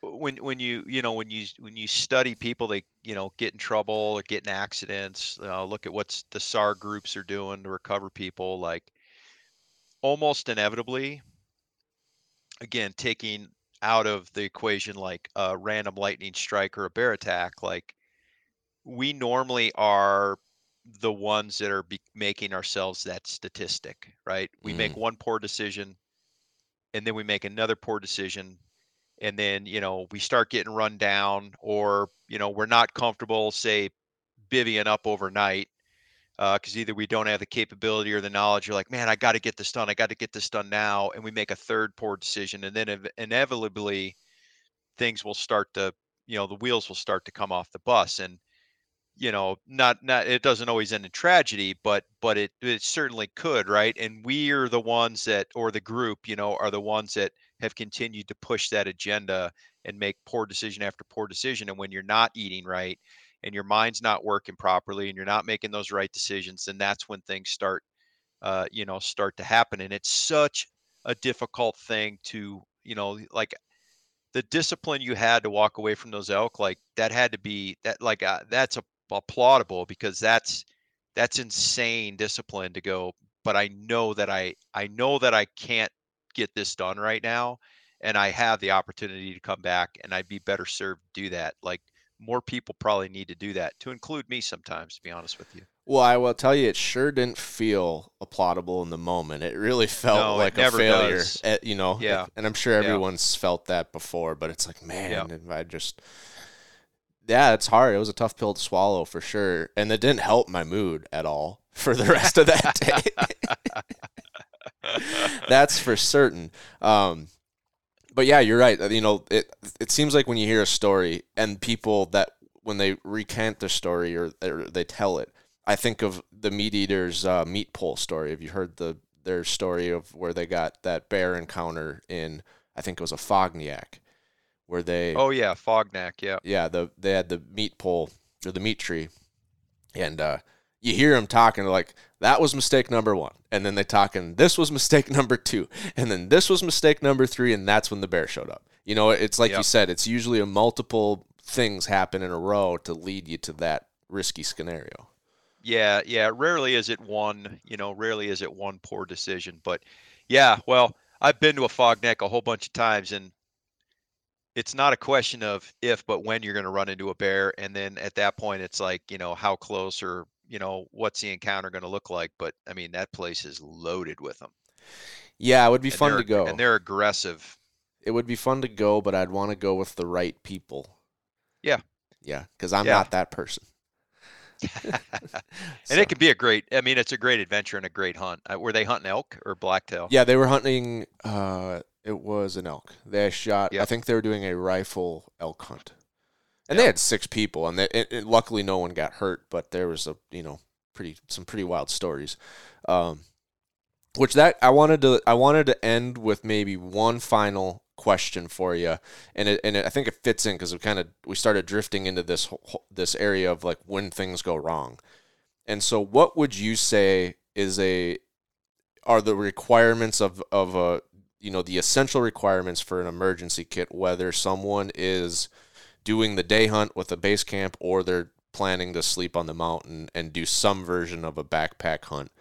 [SPEAKER 9] when when you you know when you when you study people that you know get in trouble or get in accidents, uh, look at what the SAR groups are doing to recover people. Like almost inevitably, again, taking out of the equation like a random lightning strike or a bear attack, like we normally are the ones that are be- making ourselves that statistic, right? We make one poor decision and then we make another poor decision and then, you know, we start getting run down or, you know, we're not comfortable say bivvying up overnight uh, because either we don't have the capability or the knowledge. You're like, man, I got to get this done. I got to get this done now. And we make a third poor decision. And then inev- inevitably things will start to, you know, the wheels will start to come off the bus. And, you know, not, not, it doesn't always end in tragedy, but, but it, it certainly could. Right. And we are the ones that, or the group, you know, are the ones that have continued to push that agenda and make poor decision after poor decision. And when you're not eating right, and your mind's not working properly and you're not making those right decisions then that's when things start uh, you know start to happen and it's such a difficult thing to you know like the discipline you had to walk away from those elk like that had to be that like uh, that's a, applaudable because that's that's insane discipline to go but i know that i i know that i can't get this done right now and i have the opportunity to come back and i'd be better served to do that like more people probably need to do that to include me sometimes to be honest with you
[SPEAKER 8] Well, I will tell you, it sure didn't feel applaudable in the moment. It really felt
[SPEAKER 9] No,
[SPEAKER 8] like a failure,
[SPEAKER 9] does.
[SPEAKER 8] eh, you know.
[SPEAKER 9] Yeah.
[SPEAKER 8] and I'm sure
[SPEAKER 9] Yeah.
[SPEAKER 8] everyone's felt that before. But it's like, man,
[SPEAKER 9] Yeah.
[SPEAKER 8] I just, yeah, it's hard. It was a tough pill to swallow for sure, and it didn't help my mood at all for the rest of that day. That's for certain. Um, but yeah, you're right. You know, it it seems like when you hear a story and people that when they recant their story or, or they tell it, I think of the MeatEater's uh, meat pole story. Have you heard the their story of where they got that bear encounter in? I think it was Afognak, where they
[SPEAKER 9] oh yeah fognac yeah
[SPEAKER 8] yeah the they had the meat pole or the meat tree, and uh, you hear them talking like that was mistake number one, and then they talking this was mistake number two, and then this was mistake number three, and that's when the bear showed up. You know, it's like you said, it's usually a multiple things happen in a row to lead you to that risky scenario.
[SPEAKER 9] Yeah, yeah. Rarely is it one, you know, rarely is it one poor decision. But yeah, well, I've been to Afognak a whole bunch of times and it's not a question of if, but when you're going to run into a bear. And then at that point, it's like, you know, how close or, you know, what's the encounter going to look like? But I mean, that place is loaded with them.
[SPEAKER 8] Yeah, it would be
[SPEAKER 9] And
[SPEAKER 8] fun to go.
[SPEAKER 9] And they're aggressive.
[SPEAKER 8] It would be fun to go, but I'd want to go with the right people.
[SPEAKER 9] Yeah.
[SPEAKER 8] Yeah, because I'm
[SPEAKER 9] Yeah.
[SPEAKER 8] not that person.
[SPEAKER 9] and
[SPEAKER 8] So-
[SPEAKER 9] it could be a great, I mean, it's a great adventure and a great hunt. Uh, were they hunting elk or blacktail?
[SPEAKER 8] Yeah, they were hunting. Uh, it was an elk. They shot. I think they were doing a rifle elk hunt, and they had six people, and they, it, it- luckily no one got hurt. But there was a you know pretty some pretty wild stories. Um, which that I wanted to I wanted to end with maybe one final question for you, and it, and it, I think it fits in because we kind of we started drifting into this whole- whole- this area of like when things go wrong, and so what would you say is a are the requirements of of a you know the essential requirements for an emergency kit whether someone is doing the day hunt with a base camp or they're planning to sleep on the mountain and do some version of a backpack hunt.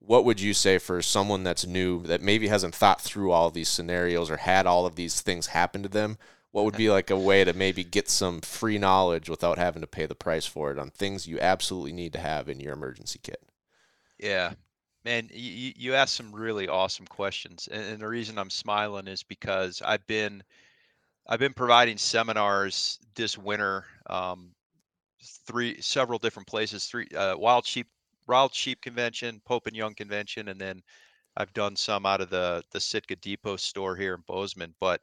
[SPEAKER 8] What would you say for someone that's new that maybe hasn't thought through all these scenarios or had all of these things happen to them? What would be like a way to maybe get some free knowledge without having to pay the price for it on things you absolutely need to have in your emergency kit?
[SPEAKER 9] Yeah, man, you, you asked some really awesome questions, and, and the reason I'm smiling is because I've been I've been providing seminars this winter, um, three several different places, three uh, Wild Sheep Wild Sheep Convention, Pope and Young Convention, and then I've done some out of the the Sitka Depot store here in Bozeman. But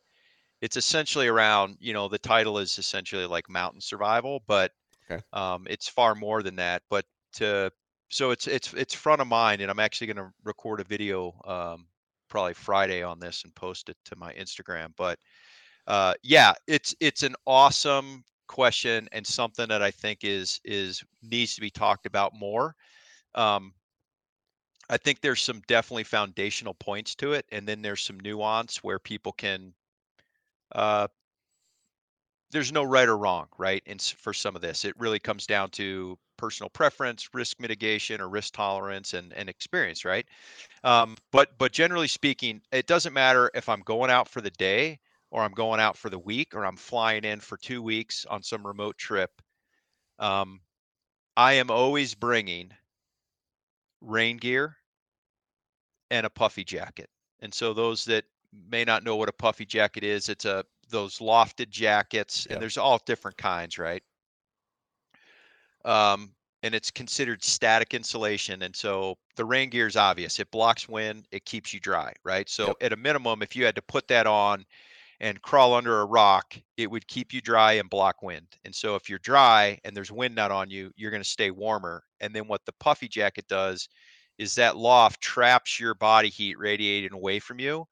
[SPEAKER 9] it's essentially around, you know, the title is essentially like mountain survival, but
[SPEAKER 8] Okay.
[SPEAKER 9] um, it's far more than that. But to so it's it's it's front of mind, and I'm actually going to record a video um, probably Friday on this and post it to my Instagram. But uh, yeah, it's it's an awesome question and something that I think is is needs to be talked about more. Um, I think there's some definitely foundational points to it, and then there's some nuance where people can. Uh, there's no right or wrong, right? And for some of this, it really comes down to personal preference, risk mitigation, or risk tolerance, and and experience, right? Um, but but generally speaking, it doesn't matter if I'm going out for the day or I'm going out for the week or I'm flying in for two weeks on some remote trip. Um, I am always bringing rain gear and a puffy jacket. And so those that may not know what a puffy jacket is, it's a those lofted jackets,
[SPEAKER 8] Yep.
[SPEAKER 9] and there's all different kinds, right? Um, and it's considered static insulation. And so the rain gear is obvious. It blocks wind, it keeps you dry, right? So
[SPEAKER 8] Yep.
[SPEAKER 9] at a minimum, if you had to put that on and crawl under a rock, it would keep you dry and block wind. And so if you're dry and there's wind not on you, you're going to stay warmer. And then what the puffy jacket does is that loft traps your body heat radiating away from you,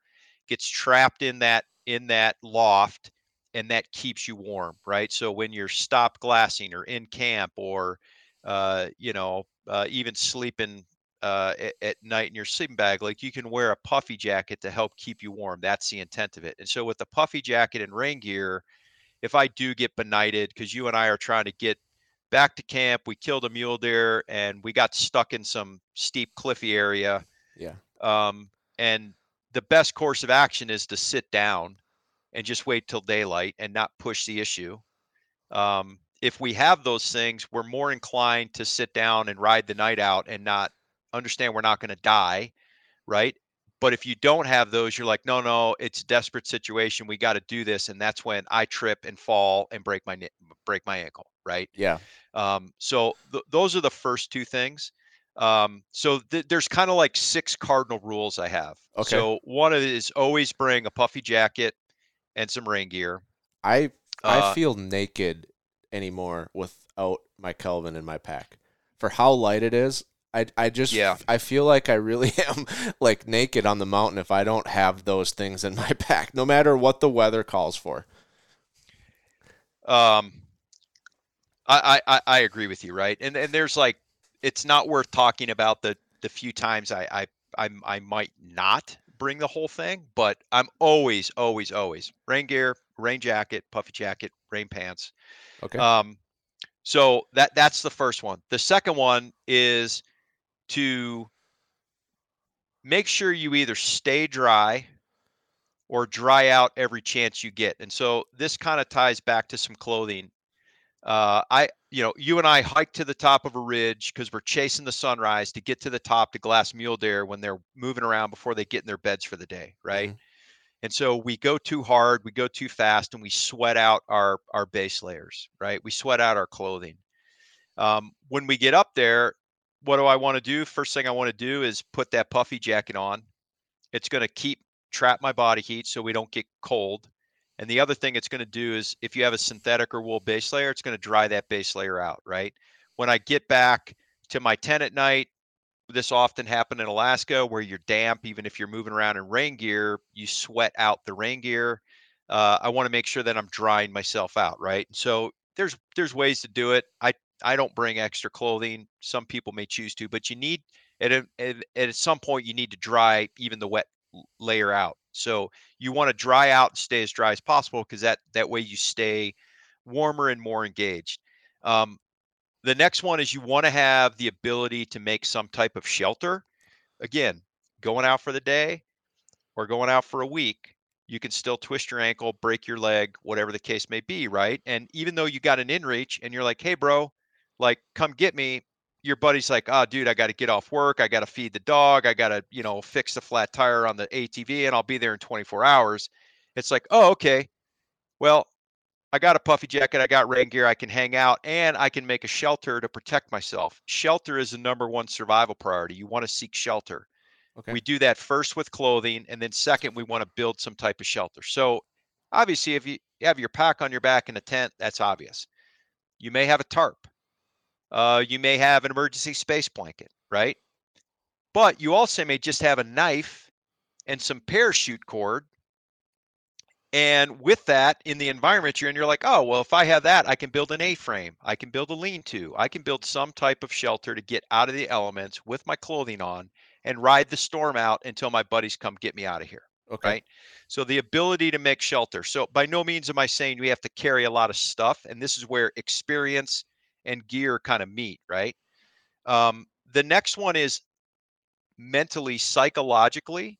[SPEAKER 9] gets trapped in that in that loft and that keeps you warm, right? So when you're stop glassing or in camp or uh, you know, uh, even sleeping uh, at, at night in your sleeping bag, like you can wear a puffy jacket to help keep you warm. That's the intent of it. And so with the puffy jacket and rain gear, if I do get benighted, because you and I are trying to get back to camp, we killed a mule deer and we got stuck in some steep cliffy area.
[SPEAKER 8] Yeah.
[SPEAKER 9] Um, and the best course of action is to sit down and just wait till daylight and not push the issue. Um, if we have those things, we're more inclined to sit down and ride the night out and not understand we're not going to die, right? But if you don't have those, you're like, no, no, it's a desperate situation. We got to do this, and that's when I trip and fall and break my break my ankle, right?
[SPEAKER 8] Yeah.
[SPEAKER 9] Um, so th- those are the first two things. Um, so th- there's kind of like six cardinal rules I have.
[SPEAKER 8] Okay.
[SPEAKER 9] So one is always bring a puffy jacket and some rain gear.
[SPEAKER 8] I I
[SPEAKER 9] Uh,
[SPEAKER 8] feel naked anymore without my Kelvin in my pack. For how light it is, I I just
[SPEAKER 9] Yeah.
[SPEAKER 8] I feel like I really am like naked on the mountain if I don't have those things in my pack, no matter what the weather calls for.
[SPEAKER 9] Um, I, I I- agree with you, right? And and there's like, it's not worth talking about the the few times I I I, I might not bring the whole thing, but I'm always always always rain gear, rain jacket, puffy jacket, rain pants.
[SPEAKER 8] Okay.
[SPEAKER 9] Um, so that that's the first one. The second one is to make sure you either stay dry or dry out every chance you get. And so this kind of ties back to some clothing. Uh, I, you know, you and I hike to the top of a ridge because we're chasing the sunrise to get to the top to glass mule deer when they're moving around before they get in their beds for the day, right? And so we go too hard, we go too fast, and we sweat out our our base layers, right? We sweat out our clothing. Um, when we get up there, what do I want to do? First thing I want to do is put that puffy jacket on. It's going to keep trap my body heat so we don't get cold. And the other thing it's going to do is if you have a synthetic or wool base layer, it's going to dry that base layer out, right? When I get back to my tent at night, this often happened in Alaska where you're damp, even if you're moving around in rain gear, you sweat out the rain gear. Uh, I want to make sure that I'm drying myself out, right? So there's there's ways to do it. I I don't bring extra clothing. Some people may choose to, but you need at a, at, some point you need to dry even the wet layer out. So you want to dry out and stay as dry as possible because that that way you stay warmer and more engaged. Um, the next one is you want to have the ability to make some type of shelter. Again, going out for the day or going out for a week, you can still twist your ankle, break your leg, whatever the case may be, right? And even though you got an inReach and you're like, hey, bro, like, come get me, your buddy's like, oh, dude, I got to get off work. I got to feed the dog. I got to, you know, fix the flat tire on the ATV and I'll be there in 24 hours. It's like, oh, okay. Well, I I got a puffy jacket, I got rain gear, I can hang out, and I can make a shelter to protect myself. Shelter is the number one survival priority. You want to seek shelter.
[SPEAKER 8] Okay.
[SPEAKER 9] We do that first with clothing, and then second, we want to build some type of shelter. So, obviously, if you have your pack on your back in a tent, that's obvious. You may have a tarp. Uh, you may have an emergency space blanket, right? But you also may just have a knife and some parachute cord. And with that, in the environment you're in, you're like, oh, well, if I have that, I can build an A frame. I can build a lean to. I can build some type of shelter to get out of the elements with my clothing on and ride the storm out until my buddies come get me out of here.
[SPEAKER 8] Okay.
[SPEAKER 9] Right. So the ability to make shelter. So by no means am I saying we have to carry a lot of stuff. And this is where experience and gear kind of meet. Right. Um, the next one is mentally, psychologically,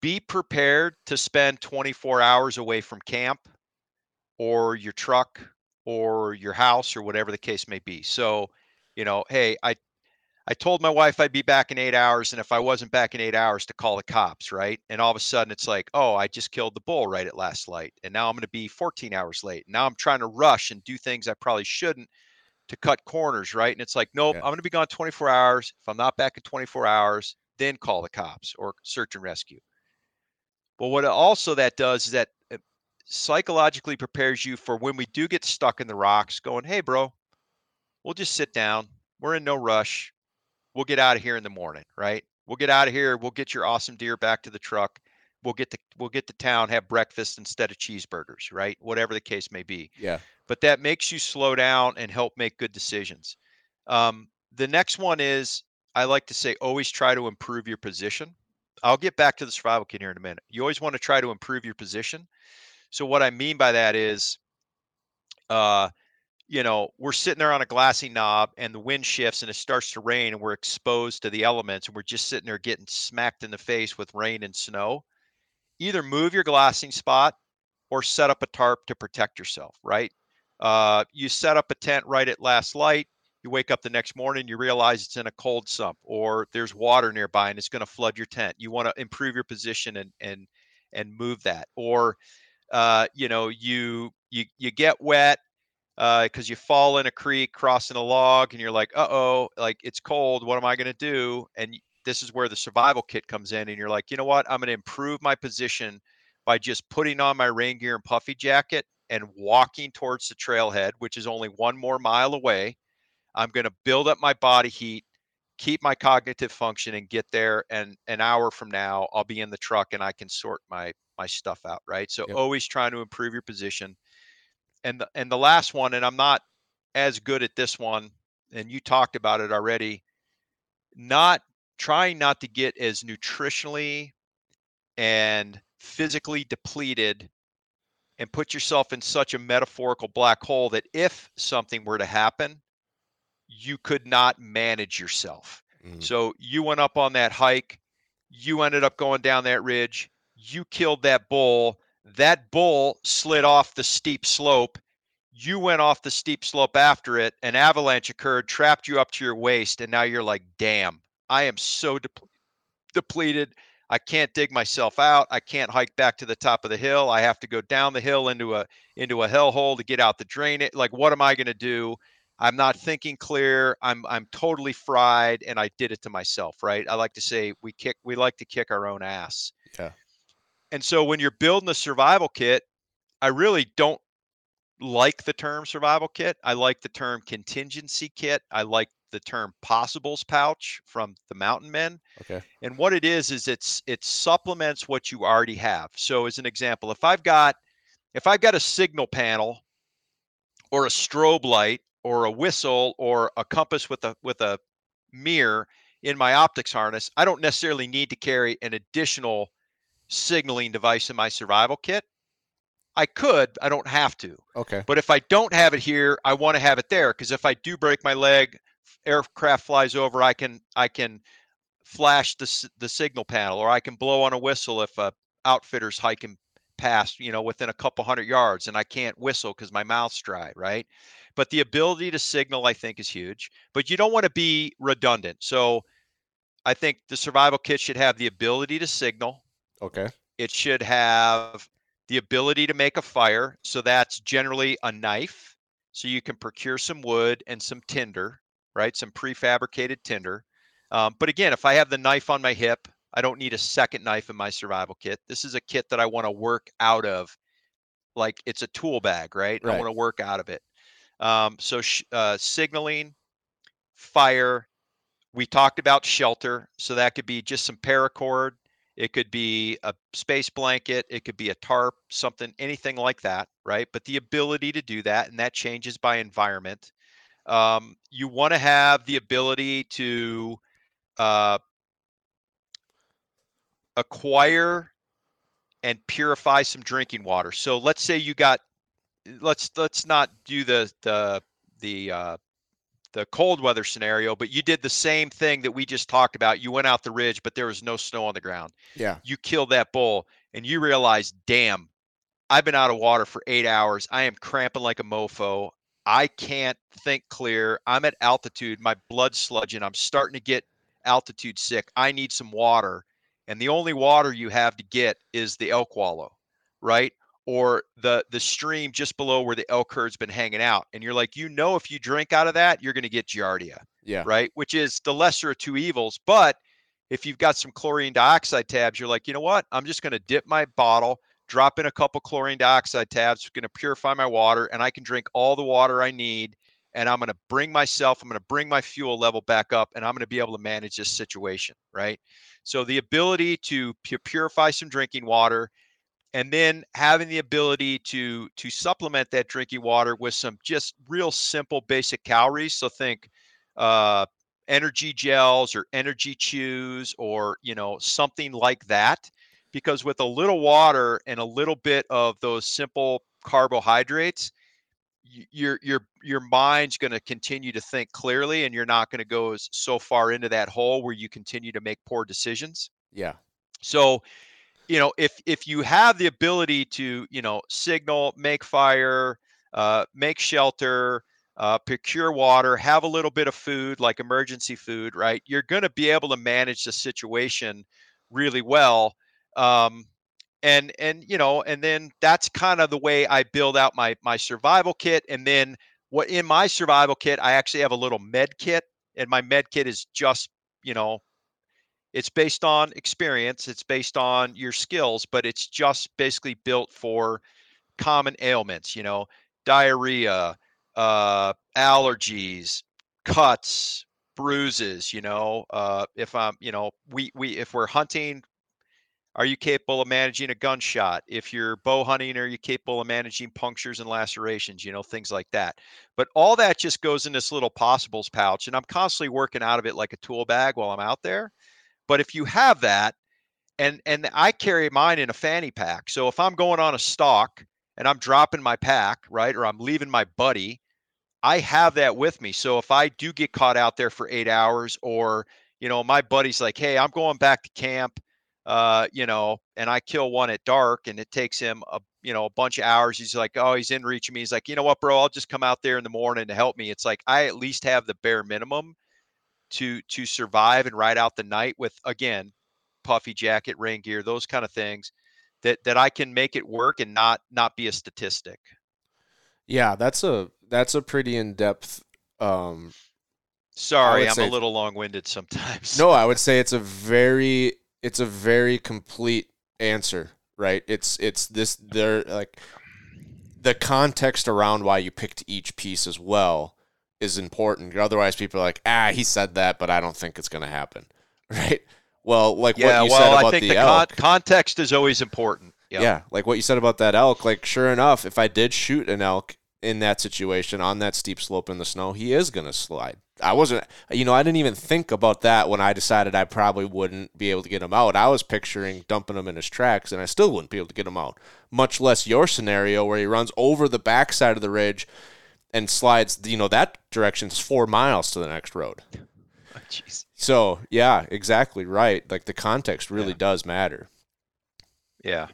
[SPEAKER 9] be prepared to spend 24 hours away from camp or your truck or your house or whatever the case may be. So, you know, hey, I I told my wife I'd be back in 8 hours and if I wasn't back in 8 hours to call the cops, right? And all of a sudden it's like, "Oh, I just killed the bull right at last light and now I'm going to be 14 hours late. Now I'm trying to rush and do things I probably shouldn't to cut corners, right? And it's like, nope,
[SPEAKER 8] Yeah.
[SPEAKER 9] I'm going to be gone 24 hours. If I'm not back in 24 hours, then call the cops or search and rescue. But what also that does is that it psychologically prepares you for when we do get stuck in the rocks, going, hey, bro, we'll just sit down. We're in no rush. We'll get out of here in the morning, right? We'll get out of here. We'll get your awesome deer back to the truck. We'll get to we'll get to town, have breakfast instead of cheeseburgers, right? Whatever the case may be
[SPEAKER 8] Yeah.
[SPEAKER 9] but that makes you slow down and help make good decisions. Um, the next one is I like to say always try to improve your position. I'll get back to the survival kit here in a minute. You always want to try to improve your position. So what I mean by that is, uh, you know, we're sitting there on a glassy knob and the wind shifts and it starts to rain and we're exposed to the elements and we're just sitting there getting smacked in the face with rain and snow. Either move your glassing spot or set up a tarp to protect yourself, right? Uh, you set up a tent right at last light. You wake up the next morning, you realize it's in a cold sump, or there's water nearby and it's going to flood your tent. You want to improve your position and and and move that, or uh, you know you you you get wet because you fall in a creek crossing a log, and you're like, uh oh, like it's cold. What am I going to do? And this is where the survival kit comes in, and you're like, you know what? I'm going to improve my position by just putting on my rain gear and puffy jacket and walking towards the trailhead, which is only one more mile away. I'm going to build up my body heat, keep my cognitive function, and get there. And an hour from now, I'll be in the truck and I can sort my my stuff out. Right. So
[SPEAKER 8] Yep.
[SPEAKER 9] always trying to improve your position. And the, and the last one, and I'm not as good at this one, and you talked about it already. Not trying not to get as nutritionally and physically depleted and put yourself in such a metaphorical black hole that if something were to happen, you could not manage yourself.
[SPEAKER 8] Mhm.
[SPEAKER 9] So you went up on that hike, you ended up going down that ridge, you killed that bull, that bull slid off the steep slope. You went off the steep slope after it, an avalanche occurred, trapped you up to your waist, and now you're like, damn, I am so depl- depleted. I can't dig myself out. I can't hike back to the top of the hill. I have to go down the hill into a into a hellhole to get out the drain. It like, what am I going to do? I'm not thinking clear. I'm I'm totally fried, and I did it to myself. Right? I like to say we kick. We like to kick our own ass.
[SPEAKER 8] Yeah.
[SPEAKER 9] And so when you're building a survival kit, I really don't like the term survival kit. I like the term contingency kit. I like the term possibles pouch from the mountain men.
[SPEAKER 8] Okay.
[SPEAKER 9] And what it is is it's it supplements what you already have. So as an example, if I've got if I've got a signal panel or a strobe light or a whistle or a compass with a with a mirror in my optics harness, I don't necessarily need to carry an additional signaling device in my survival kit. I could, I don't have to.
[SPEAKER 8] Okay.
[SPEAKER 9] But if I don't have it here, I want to have it there because if I do break my leg, aircraft flies over, I can I can flash the the signal panel, or I can blow on a whistle if a outfitter's hiking past, you know, within a couple hundred yards, and I can't whistle because my mouth's dry, right? But the ability to signal, I think, is huge. But you don't want to be redundant. So I think the survival kit should have the ability to signal.
[SPEAKER 8] Okay.
[SPEAKER 9] It should have the ability to make a fire. So that's generally a knife. So you can procure some wood and some tinder, right? Some prefabricated tinder. Um, but again, if I have the knife on my hip, I don't need a second knife in my survival kit. This is a kit that I want to work out of. Like it's a tool bag, right? I want to work out of it. Um, so sh- uh, signaling, fire. We talked about shelter. So that could be just some paracord. It could be a space blanket. It could be a tarp, something, anything like that, right? But the ability to do that, and that changes by environment. Um, you want to have the ability to uh, acquire and purify some drinking water. So let's say you got let's let's not do the the the uh the cold weather scenario, but you did the same thing that we just talked about. You went out the ridge, but there was no snow on the ground.
[SPEAKER 8] Yeah.
[SPEAKER 9] You killed that bull and you realize, damn, I've been out of water for eight hours. I am cramping like a mofo. I can't think clear. I'm at altitude. My blood's sludging. I'm starting to get altitude sick. I need some water. And the only water you have to get is the elk wallow, right? Or the the stream just below where the elk herd's been hanging out. And you're like, you know, if you drink out of that, you're going to get giardia,
[SPEAKER 8] Yeah.
[SPEAKER 9] right? Which is the lesser of two evils. But if you've got some chlorine dioxide tabs, you're like, you know what? I'm just going to dip my bottle, drop in a couple chlorine dioxide tabs, going to purify my water, and I can drink all the water I need. And I'm going to bring myself, I'm going to bring my fuel level back up, and I'm going to be able to manage this situation, right? So the ability to pu- purify some drinking water, and then having the ability to to supplement that drinking water with some just real simple basic calories. So think uh, energy gels or energy chews or you know something like that because with a little water and a little bit of those simple carbohydrates your your your mind's going to continue to think clearly and you're not going to go as, so far into that hole where you continue to make poor decisions
[SPEAKER 8] Yeah.
[SPEAKER 9] so you know if if you have the ability to you know signal make fire uh, make shelter uh, procure water have a little bit of food like emergency food right you're going to be able to manage the situation really well um, and and you know and then that's kind of the way i build out my my survival kit and then what in my survival kit i actually have a little med kit and my med kit is just you know it's based on experience it's based on your skills but it's just basically built for common ailments you know diarrhea uh allergies cuts bruises you know uh if i'm you know we we if we're hunting are you capable of managing a gunshot? If you're bow hunting are you capable of managing punctures and lacerations you know things like that. But all that just goes in this little possibles pouch and i'm constantly working out of it like a tool bag while i'm out there but if you have that and and i carry mine in a fanny pack so if i'm going on a stalk and i'm dropping my pack right or i'm leaving my buddy i have that with me so if i do get caught out there for eight hours or you know my buddy's like hey i'm going back to camp uh, you know, and I kill one at dark and it takes him a you know a bunch of hours. He's like, oh, he's in reach of me. He's like, you know what, bro? I'll just come out there in the morning to help me. It's like I at least have the bare minimum to to survive and ride out the night with again, puffy jacket, rain gear, those kind of things that that I can make it work and not not be a statistic.
[SPEAKER 8] Yeah, that's a that's a pretty in depth. Um,
[SPEAKER 9] Sorry, I'm
[SPEAKER 8] say-
[SPEAKER 9] a little long winded sometimes.
[SPEAKER 8] no, I would say it's a very it's a very complete answer. Right? It's it's this there like the context around why you picked each piece as well is important. Otherwise, people are like, ah, he said that, but I don't think it's going to happen. Right? Well, like
[SPEAKER 9] yeah,
[SPEAKER 8] what you
[SPEAKER 9] well,
[SPEAKER 8] said
[SPEAKER 9] I
[SPEAKER 8] about
[SPEAKER 9] think
[SPEAKER 8] the,
[SPEAKER 9] the,
[SPEAKER 8] elk.
[SPEAKER 9] con- context is always important. Yep.
[SPEAKER 8] Yeah, like what you said about that elk. Like, sure enough, if I did shoot an elk in that situation on that steep slope in the snow, he is going to slide. I wasn't, you know, I didn't even think about that when I decided I probably wouldn't be able to get him out. I was picturing dumping him in his tracks, and I still wouldn't be able to get him out. Much less your scenario where he runs over the backside of the ridge and slides. You know, that direction's four miles to the next road.
[SPEAKER 9] Jeez.
[SPEAKER 8] So yeah, exactly right. Like the context really
[SPEAKER 9] Yeah.
[SPEAKER 8] does matter.
[SPEAKER 9] Yeah.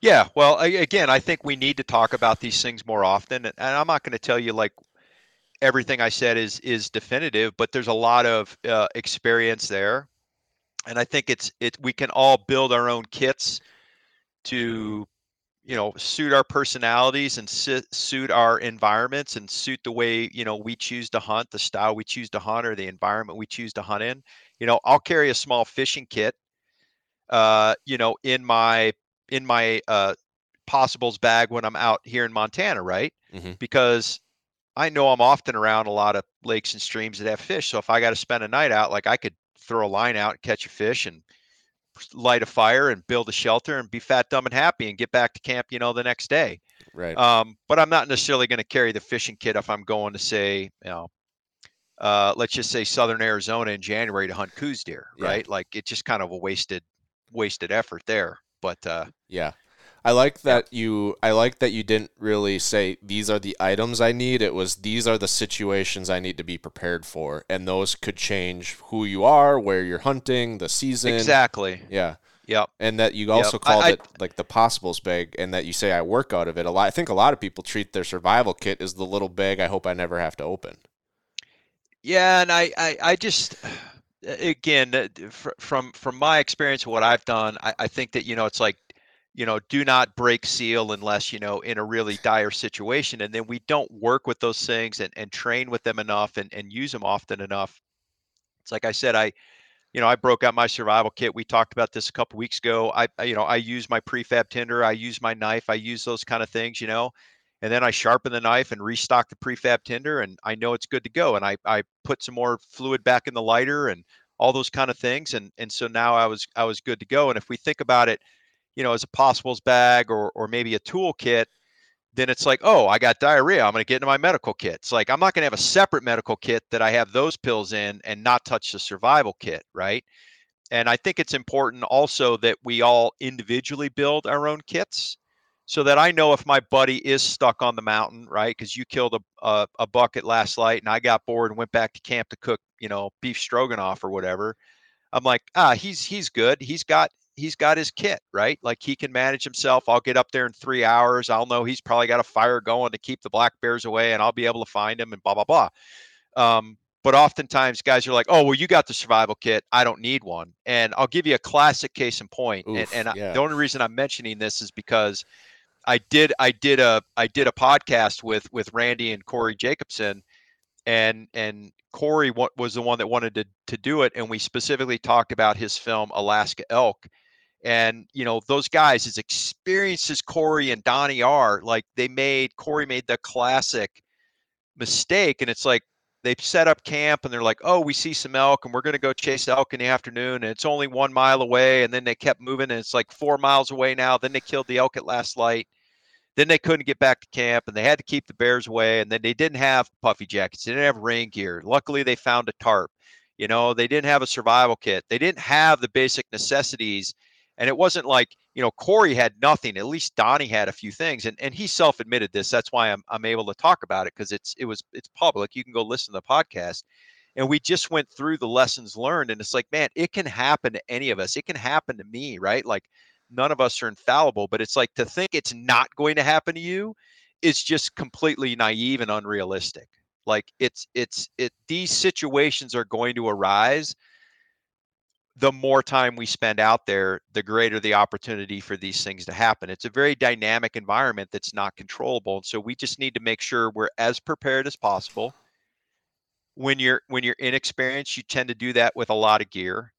[SPEAKER 9] Yeah. Well, a- again, I think we need to talk about these things more often. And and I'm not going to tell you like everything I said is is definitive, but there's a lot of uh, experience there, and I think it's it. We can all build our own kits to, you know suit our personalities and sit, suit our environments and suit the way you know we choose to hunt the style we choose to hunt or the environment we choose to hunt in you know i'll carry a small fishing kit uh you know in my in my uh possibles bag when i'm out here in montana right
[SPEAKER 8] Mhm.
[SPEAKER 9] because i know i'm often around a lot of lakes and streams that have fish so if i got to spend a night out like i could throw a line out and catch a fish and light a fire and build a shelter and be fat, dumb, and happy and get back to camp, you know, the next day.
[SPEAKER 8] Right.
[SPEAKER 9] Um, but I'm not necessarily going to carry the fishing kit if I'm going to say, you know, uh, let's just say Southern Arizona in January to hunt Coues deer,
[SPEAKER 8] Yeah.
[SPEAKER 9] right? Like it's just kind of a wasted, wasted effort there. But uh,
[SPEAKER 8] Yeah. I like that you I like that you didn't really say these are the items I need. It was these are the situations I need to be prepared for. And those could change who you are, where you're hunting, the season.
[SPEAKER 9] exactly,
[SPEAKER 8] Yeah.
[SPEAKER 9] yep.
[SPEAKER 8] And that you also
[SPEAKER 9] Yep.
[SPEAKER 8] Called
[SPEAKER 9] I-
[SPEAKER 8] it like the possibles bag and that you say I work out of it. A lot I think a lot of people treat their survival kit as the little bag I hope I never have to open.
[SPEAKER 9] Yeah, and I, I, I just, again, uh, from from my experience, what I've done, I, I think that you know, it's like, you know, do not break seal unless you know in a really dire situation, and then we don't work with those things and and train with them enough and and use them often enough. It's like I said, I, you know, I broke out my survival kit. We talked about this a couple weeks ago. I, you know, I use my prefab tinder, I use my knife, I use those kind of things, you know and then I sharpen the knife and restock the prefab tinder, and I know it's good to go. And I I put some more fluid back in the lighter and all those kind of things, and and so now I was I was good to go. And if we think about it, you know, as a possibles bag or or maybe a toolkit, then it's like, oh, I got diarrhea. I'm going to get into my medical kit. It's like I'm not going to have a separate medical kit that I have those pills in and not touch the survival kit, right? And I think it's important also that we all individually build our own kits so that I know if my buddy is stuck on the mountain, right? Because you killed a, a a bucket last night, and I got bored and went back to camp to cook, you know, beef stroganoff or whatever. I'm like, ah, he's he's good. He's got he's got his kit, right? Like he can manage himself. I'll get up there in three hours. I'll know he's probably got a fire going to keep the black bears away, and I'll be able to find him and blah blah blah. Um, but oftentimes guys are like, oh, well, you got the survival kit. I don't need one. And I'll give you a classic case in point. And,
[SPEAKER 8] Oof,
[SPEAKER 9] and I-
[SPEAKER 8] yeah.
[SPEAKER 9] the only reason I'm mentioning this is because I did I did a I did a podcast with with Randy and Corey Jacobsen, and and Corey was the one that wanted to to do it, and we specifically talked about his film Alaska Elk, and you know those guys as experienced as Corey and Donnie are, like they made Corey made the classic mistake, and it's like they set up camp and they're like, oh, we see some elk and we're going to go chase elk in the afternoon. And it's only one mile away. And then they kept moving and it's like four miles away now. Then they killed the elk at last light. Then they couldn't get back to camp and they had to keep the bears away. And then they didn't have puffy jackets. They didn't have rain gear. Luckily, they found a tarp. You know, they didn't have a survival kit. They didn't have the basic necessities. And it wasn't like, you know, Corey had nothing. At least Donnie had a few things. And and he self-admitted this. That's why I'm I'm able to talk about it because it's it was it's public. You can go listen to the podcast. And we just went through the lessons learned. And it's like, man, it can happen to any of us. It can happen to me, right? Like none of us are infallible, but it's like to think it's not going to happen to you is just completely naive and unrealistic. Like it's it's it these situations are going to arise the more time we spend out there, the greater the opportunity for these things to happen. It's a very dynamic environment that's not controllable. And so we just need to make sure we're as prepared as possible. When you're when you're inexperienced, you tend to do that with a lot of gear.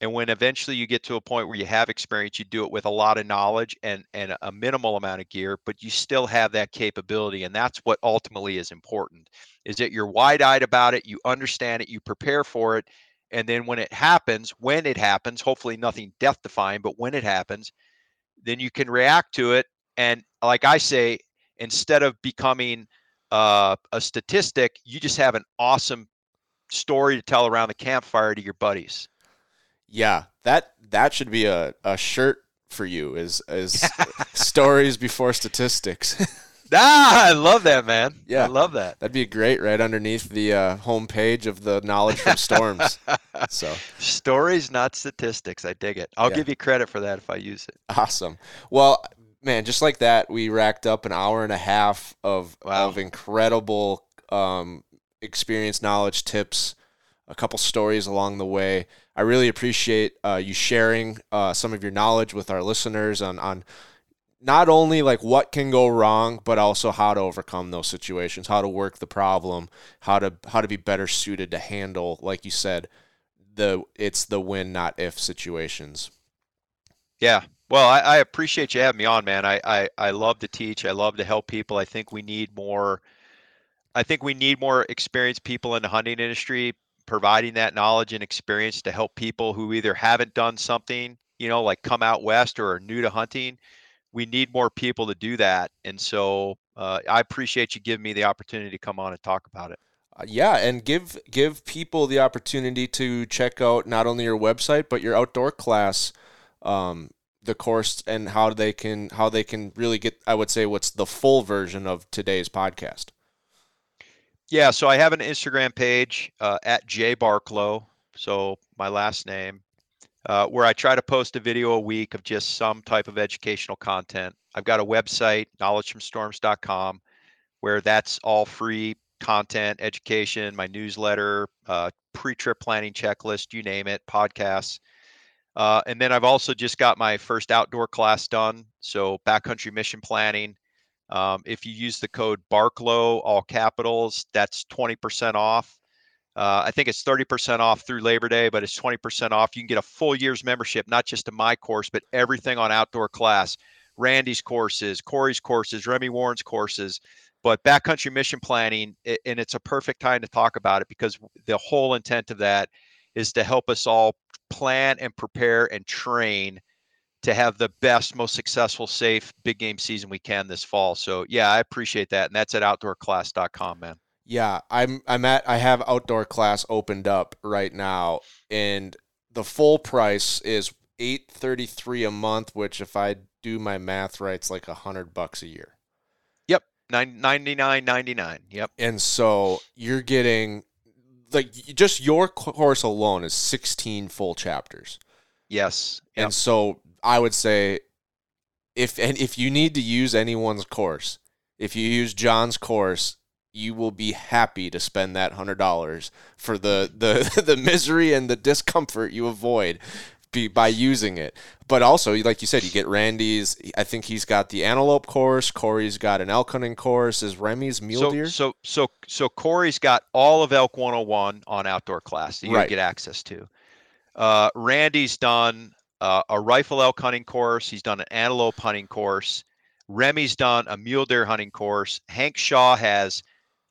[SPEAKER 9] And when eventually you get to a point where you have experience, you do it with a lot of knowledge and and a minimal amount of gear, but you still have that capability. And that's what ultimately is important is that you're wide-eyed about it, you understand it, you prepare for it, and then when it happens when it happens hopefully nothing death defying but when it happens then you can react to it and like i say instead of becoming uh, a statistic you just have an awesome story to tell around the campfire to your buddies
[SPEAKER 8] Yeah, that that should be a, a shirt for you is is stories before statistics.
[SPEAKER 9] ah i love that man
[SPEAKER 8] Yeah.
[SPEAKER 9] i love that
[SPEAKER 8] That'd be great right underneath the uh, homepage of the knowledge from storms. so
[SPEAKER 9] stories not statistics i dig it i'll
[SPEAKER 8] Yeah.
[SPEAKER 9] give you credit for that if i use it
[SPEAKER 8] awesome. Well, man, just like that, we racked up an hour and a half of
[SPEAKER 9] Wow.
[SPEAKER 8] of incredible um, experience, knowledge, tips, a couple stories along the way. I really appreciate uh, you sharing uh, some of your knowledge with our listeners on on not only like what can go wrong, but also how to overcome those situations, how to work the problem, how to how to be better suited to handle, like you said, the it's the win not if situations.
[SPEAKER 9] Yeah. Well, I, I appreciate you having me on, man. I, I, I love to teach. I love to help people. I think we need more I think we need more experienced people in the hunting industry providing that knowledge and experience to help people who either haven't done something, you know, like come out west or are new to hunting. We need more people to do that. And so uh, I appreciate you giving me the opportunity to come on and talk about it.
[SPEAKER 8] Uh, yeah, and give give people the opportunity to check out not only your website but your outdoor class, um, the course, and how they can how they can really get. I would say what's the full version of today's podcast.
[SPEAKER 9] Yeah, so I have an Instagram page uh, at J Barklow, so my last name, uh, where I try to post a video a week of just some type of educational content. I've got a website, knowledgefromstorms.com, where that's all free content, education, my newsletter, uh, pre-trip planning checklist, you name it, podcasts. Uh, and then I've also just got my first outdoor class done. So backcountry mission planning. Um, if you use the code Barklow, all capitals, that's 20% off. Uh, I think it's 30% off through Labor Day, but it's 20% off. You can get a full year's membership, not just to my course, but everything on outdoor class. Randy's courses, Corey's courses, Remy Warren's courses, but backcountry mission planning, and it's a perfect time to talk about it because the whole intent of that is to help us all plan and prepare and train to have the best, most successful, safe big game season we can this fall. So yeah, I appreciate that. And that's at outdoorclass.com, man.
[SPEAKER 8] Yeah, I'm I'm at I have outdoor class opened up right now and the full price is 833 a month, which if I do my math right, it's like a hundred bucks a year.
[SPEAKER 9] Yep. Nine, 99.99. Yep.
[SPEAKER 8] And so you're getting like just your course alone is 16 full chapters.
[SPEAKER 9] Yes.
[SPEAKER 8] Yep. And so I would say if and if you need to use anyone's course, if you use John's course, you will be happy to spend that hundred dollars for the the the misery and the discomfort you avoid be, by using it. But also, like you said, you get Randy's. I think he's got the antelope course. Corey's got an elk hunting course. Is Remy's mule
[SPEAKER 9] so,
[SPEAKER 8] deer?
[SPEAKER 9] So so so Corey's got all of Elk 101 on outdoor class that you right. get access to. Uh, Randy's done uh, a rifle elk hunting course. He's done an antelope hunting course. Remy's done a mule deer hunting course. Hank Shaw has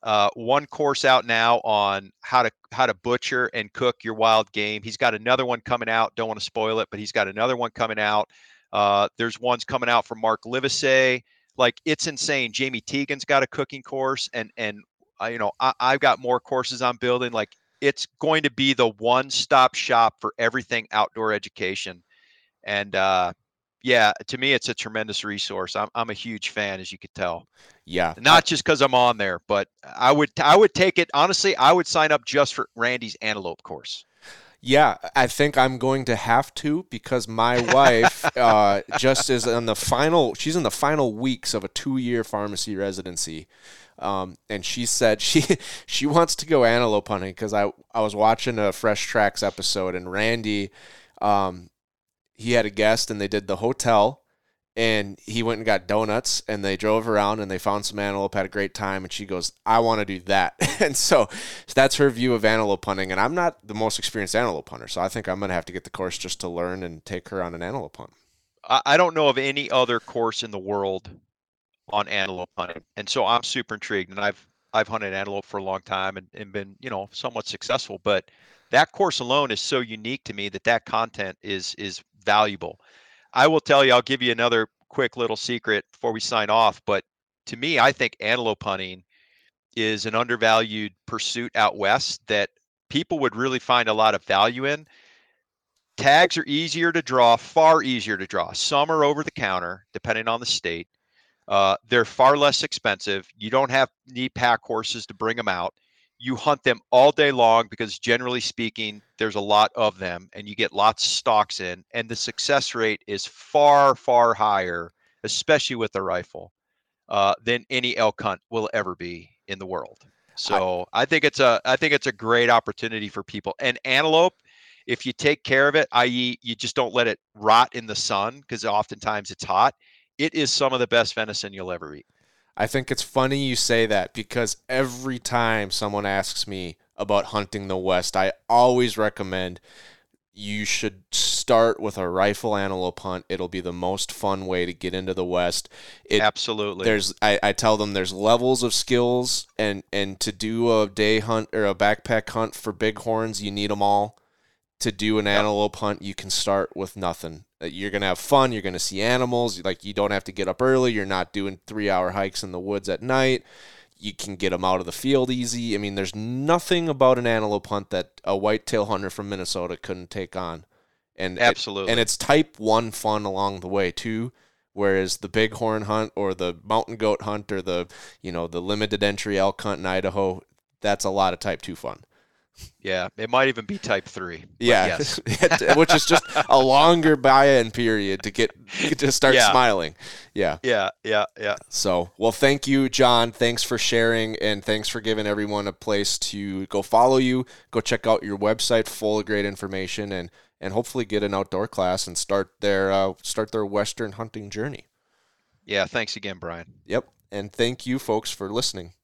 [SPEAKER 9] uh, one course out now on how to how to butcher and cook your wild game. He's got another one coming out. Don't want to spoil it, but he's got another one coming out. Uh, there's ones coming out from Mark Livesay. Like it's insane. Jamie Teagan's got a cooking course, and and uh, you know I, I've got more courses I'm building. Like it's going to be the one-stop shop for everything outdoor education and uh, yeah, to me, it's a tremendous resource. I'm I'm a huge fan, as you could tell.
[SPEAKER 8] Yeah,
[SPEAKER 9] not just because I'm on there, but I would I would take it honestly. I would sign up just for Randy's antelope course.
[SPEAKER 8] Yeah, I think I'm going to have to because my wife uh, just is in the final. She's in the final weeks of a two-year pharmacy residency, um, and she said she she wants to go antelope hunting because I I was watching a Fresh Tracks episode and Randy um, he had a guest and they did the hotel and he went and got donuts and they drove around and they found some antelope had a great time. And she goes i want to do that. And so, so that's her view of antelope hunting. And i'm not the most experienced antelope hunter so i think i'm going to have to get the course just to learn and take her on an antelope hunt.
[SPEAKER 9] I don't know of any other course in the world on antelope hunting. And so i'm super intrigued and i've i've hunted antelope for a long time and, and been you know somewhat successful but that course alone is so unique to me that that content is is valuable. I will tell you, I'll give you another quick little secret before we sign off. But to me, I think antelope hunting is an undervalued pursuit out west that people would really find a lot of value in. Tags are easier to draw, far easier to draw. Some are over the counter, depending on the state. Uh, they're far less expensive. You don't have need pack horses to bring them out you hunt them all day long because generally speaking there's a lot of them and you get lots of stocks in and the success rate is far far higher especially with the rifle uh, than any elk hunt will ever be in the world. So I, I think it's a i think it's a great opportunity for people. And antelope if you take care of it i.e you just don't let it rot in the sun because oftentimes it's hot it is some of the best venison you'll ever eat.
[SPEAKER 8] I think it's funny you say that because every time someone asks me about hunting the West, I always recommend you should start with a rifle antelope hunt. It'll be the most fun way to get into the West. It,
[SPEAKER 9] Absolutely.
[SPEAKER 8] There's I, I tell them there's levels of skills and and to do a day hunt or a backpack hunt for bighorns, you need them all. To do an antelope hunt, you can start with nothing. Uh, You're gonna have fun. You're gonna see animals. Like you don't have to get up early. You're not doing three hour hikes in the woods at night. You can get them out of the field easy. I mean, there's nothing about an antelope hunt that a whitetail hunter from Minnesota couldn't take on. And it-
[SPEAKER 9] Absolutely.
[SPEAKER 8] and it's type one fun along the way too. Whereas the bighorn hunt or the mountain goat hunt or the you know the limited entry elk hunt in Idaho, that's a lot of type two fun.
[SPEAKER 9] Yeah, it might even be type three.
[SPEAKER 8] Yeah,
[SPEAKER 9] Yes.
[SPEAKER 8] which is just a longer buy-in period to get to start
[SPEAKER 9] Yeah.
[SPEAKER 8] smiling. Yeah.
[SPEAKER 9] Yeah. Yeah. Yeah.
[SPEAKER 8] So, well, thank you, John. Thanks for sharing, and thanks for giving everyone a place to go follow you, go check out your website, full of great information, and and hopefully get an outdoor class and start their uh, start their western hunting journey.
[SPEAKER 9] Yeah. Thanks again, Brian.
[SPEAKER 8] Yep. And thank you, folks, for listening.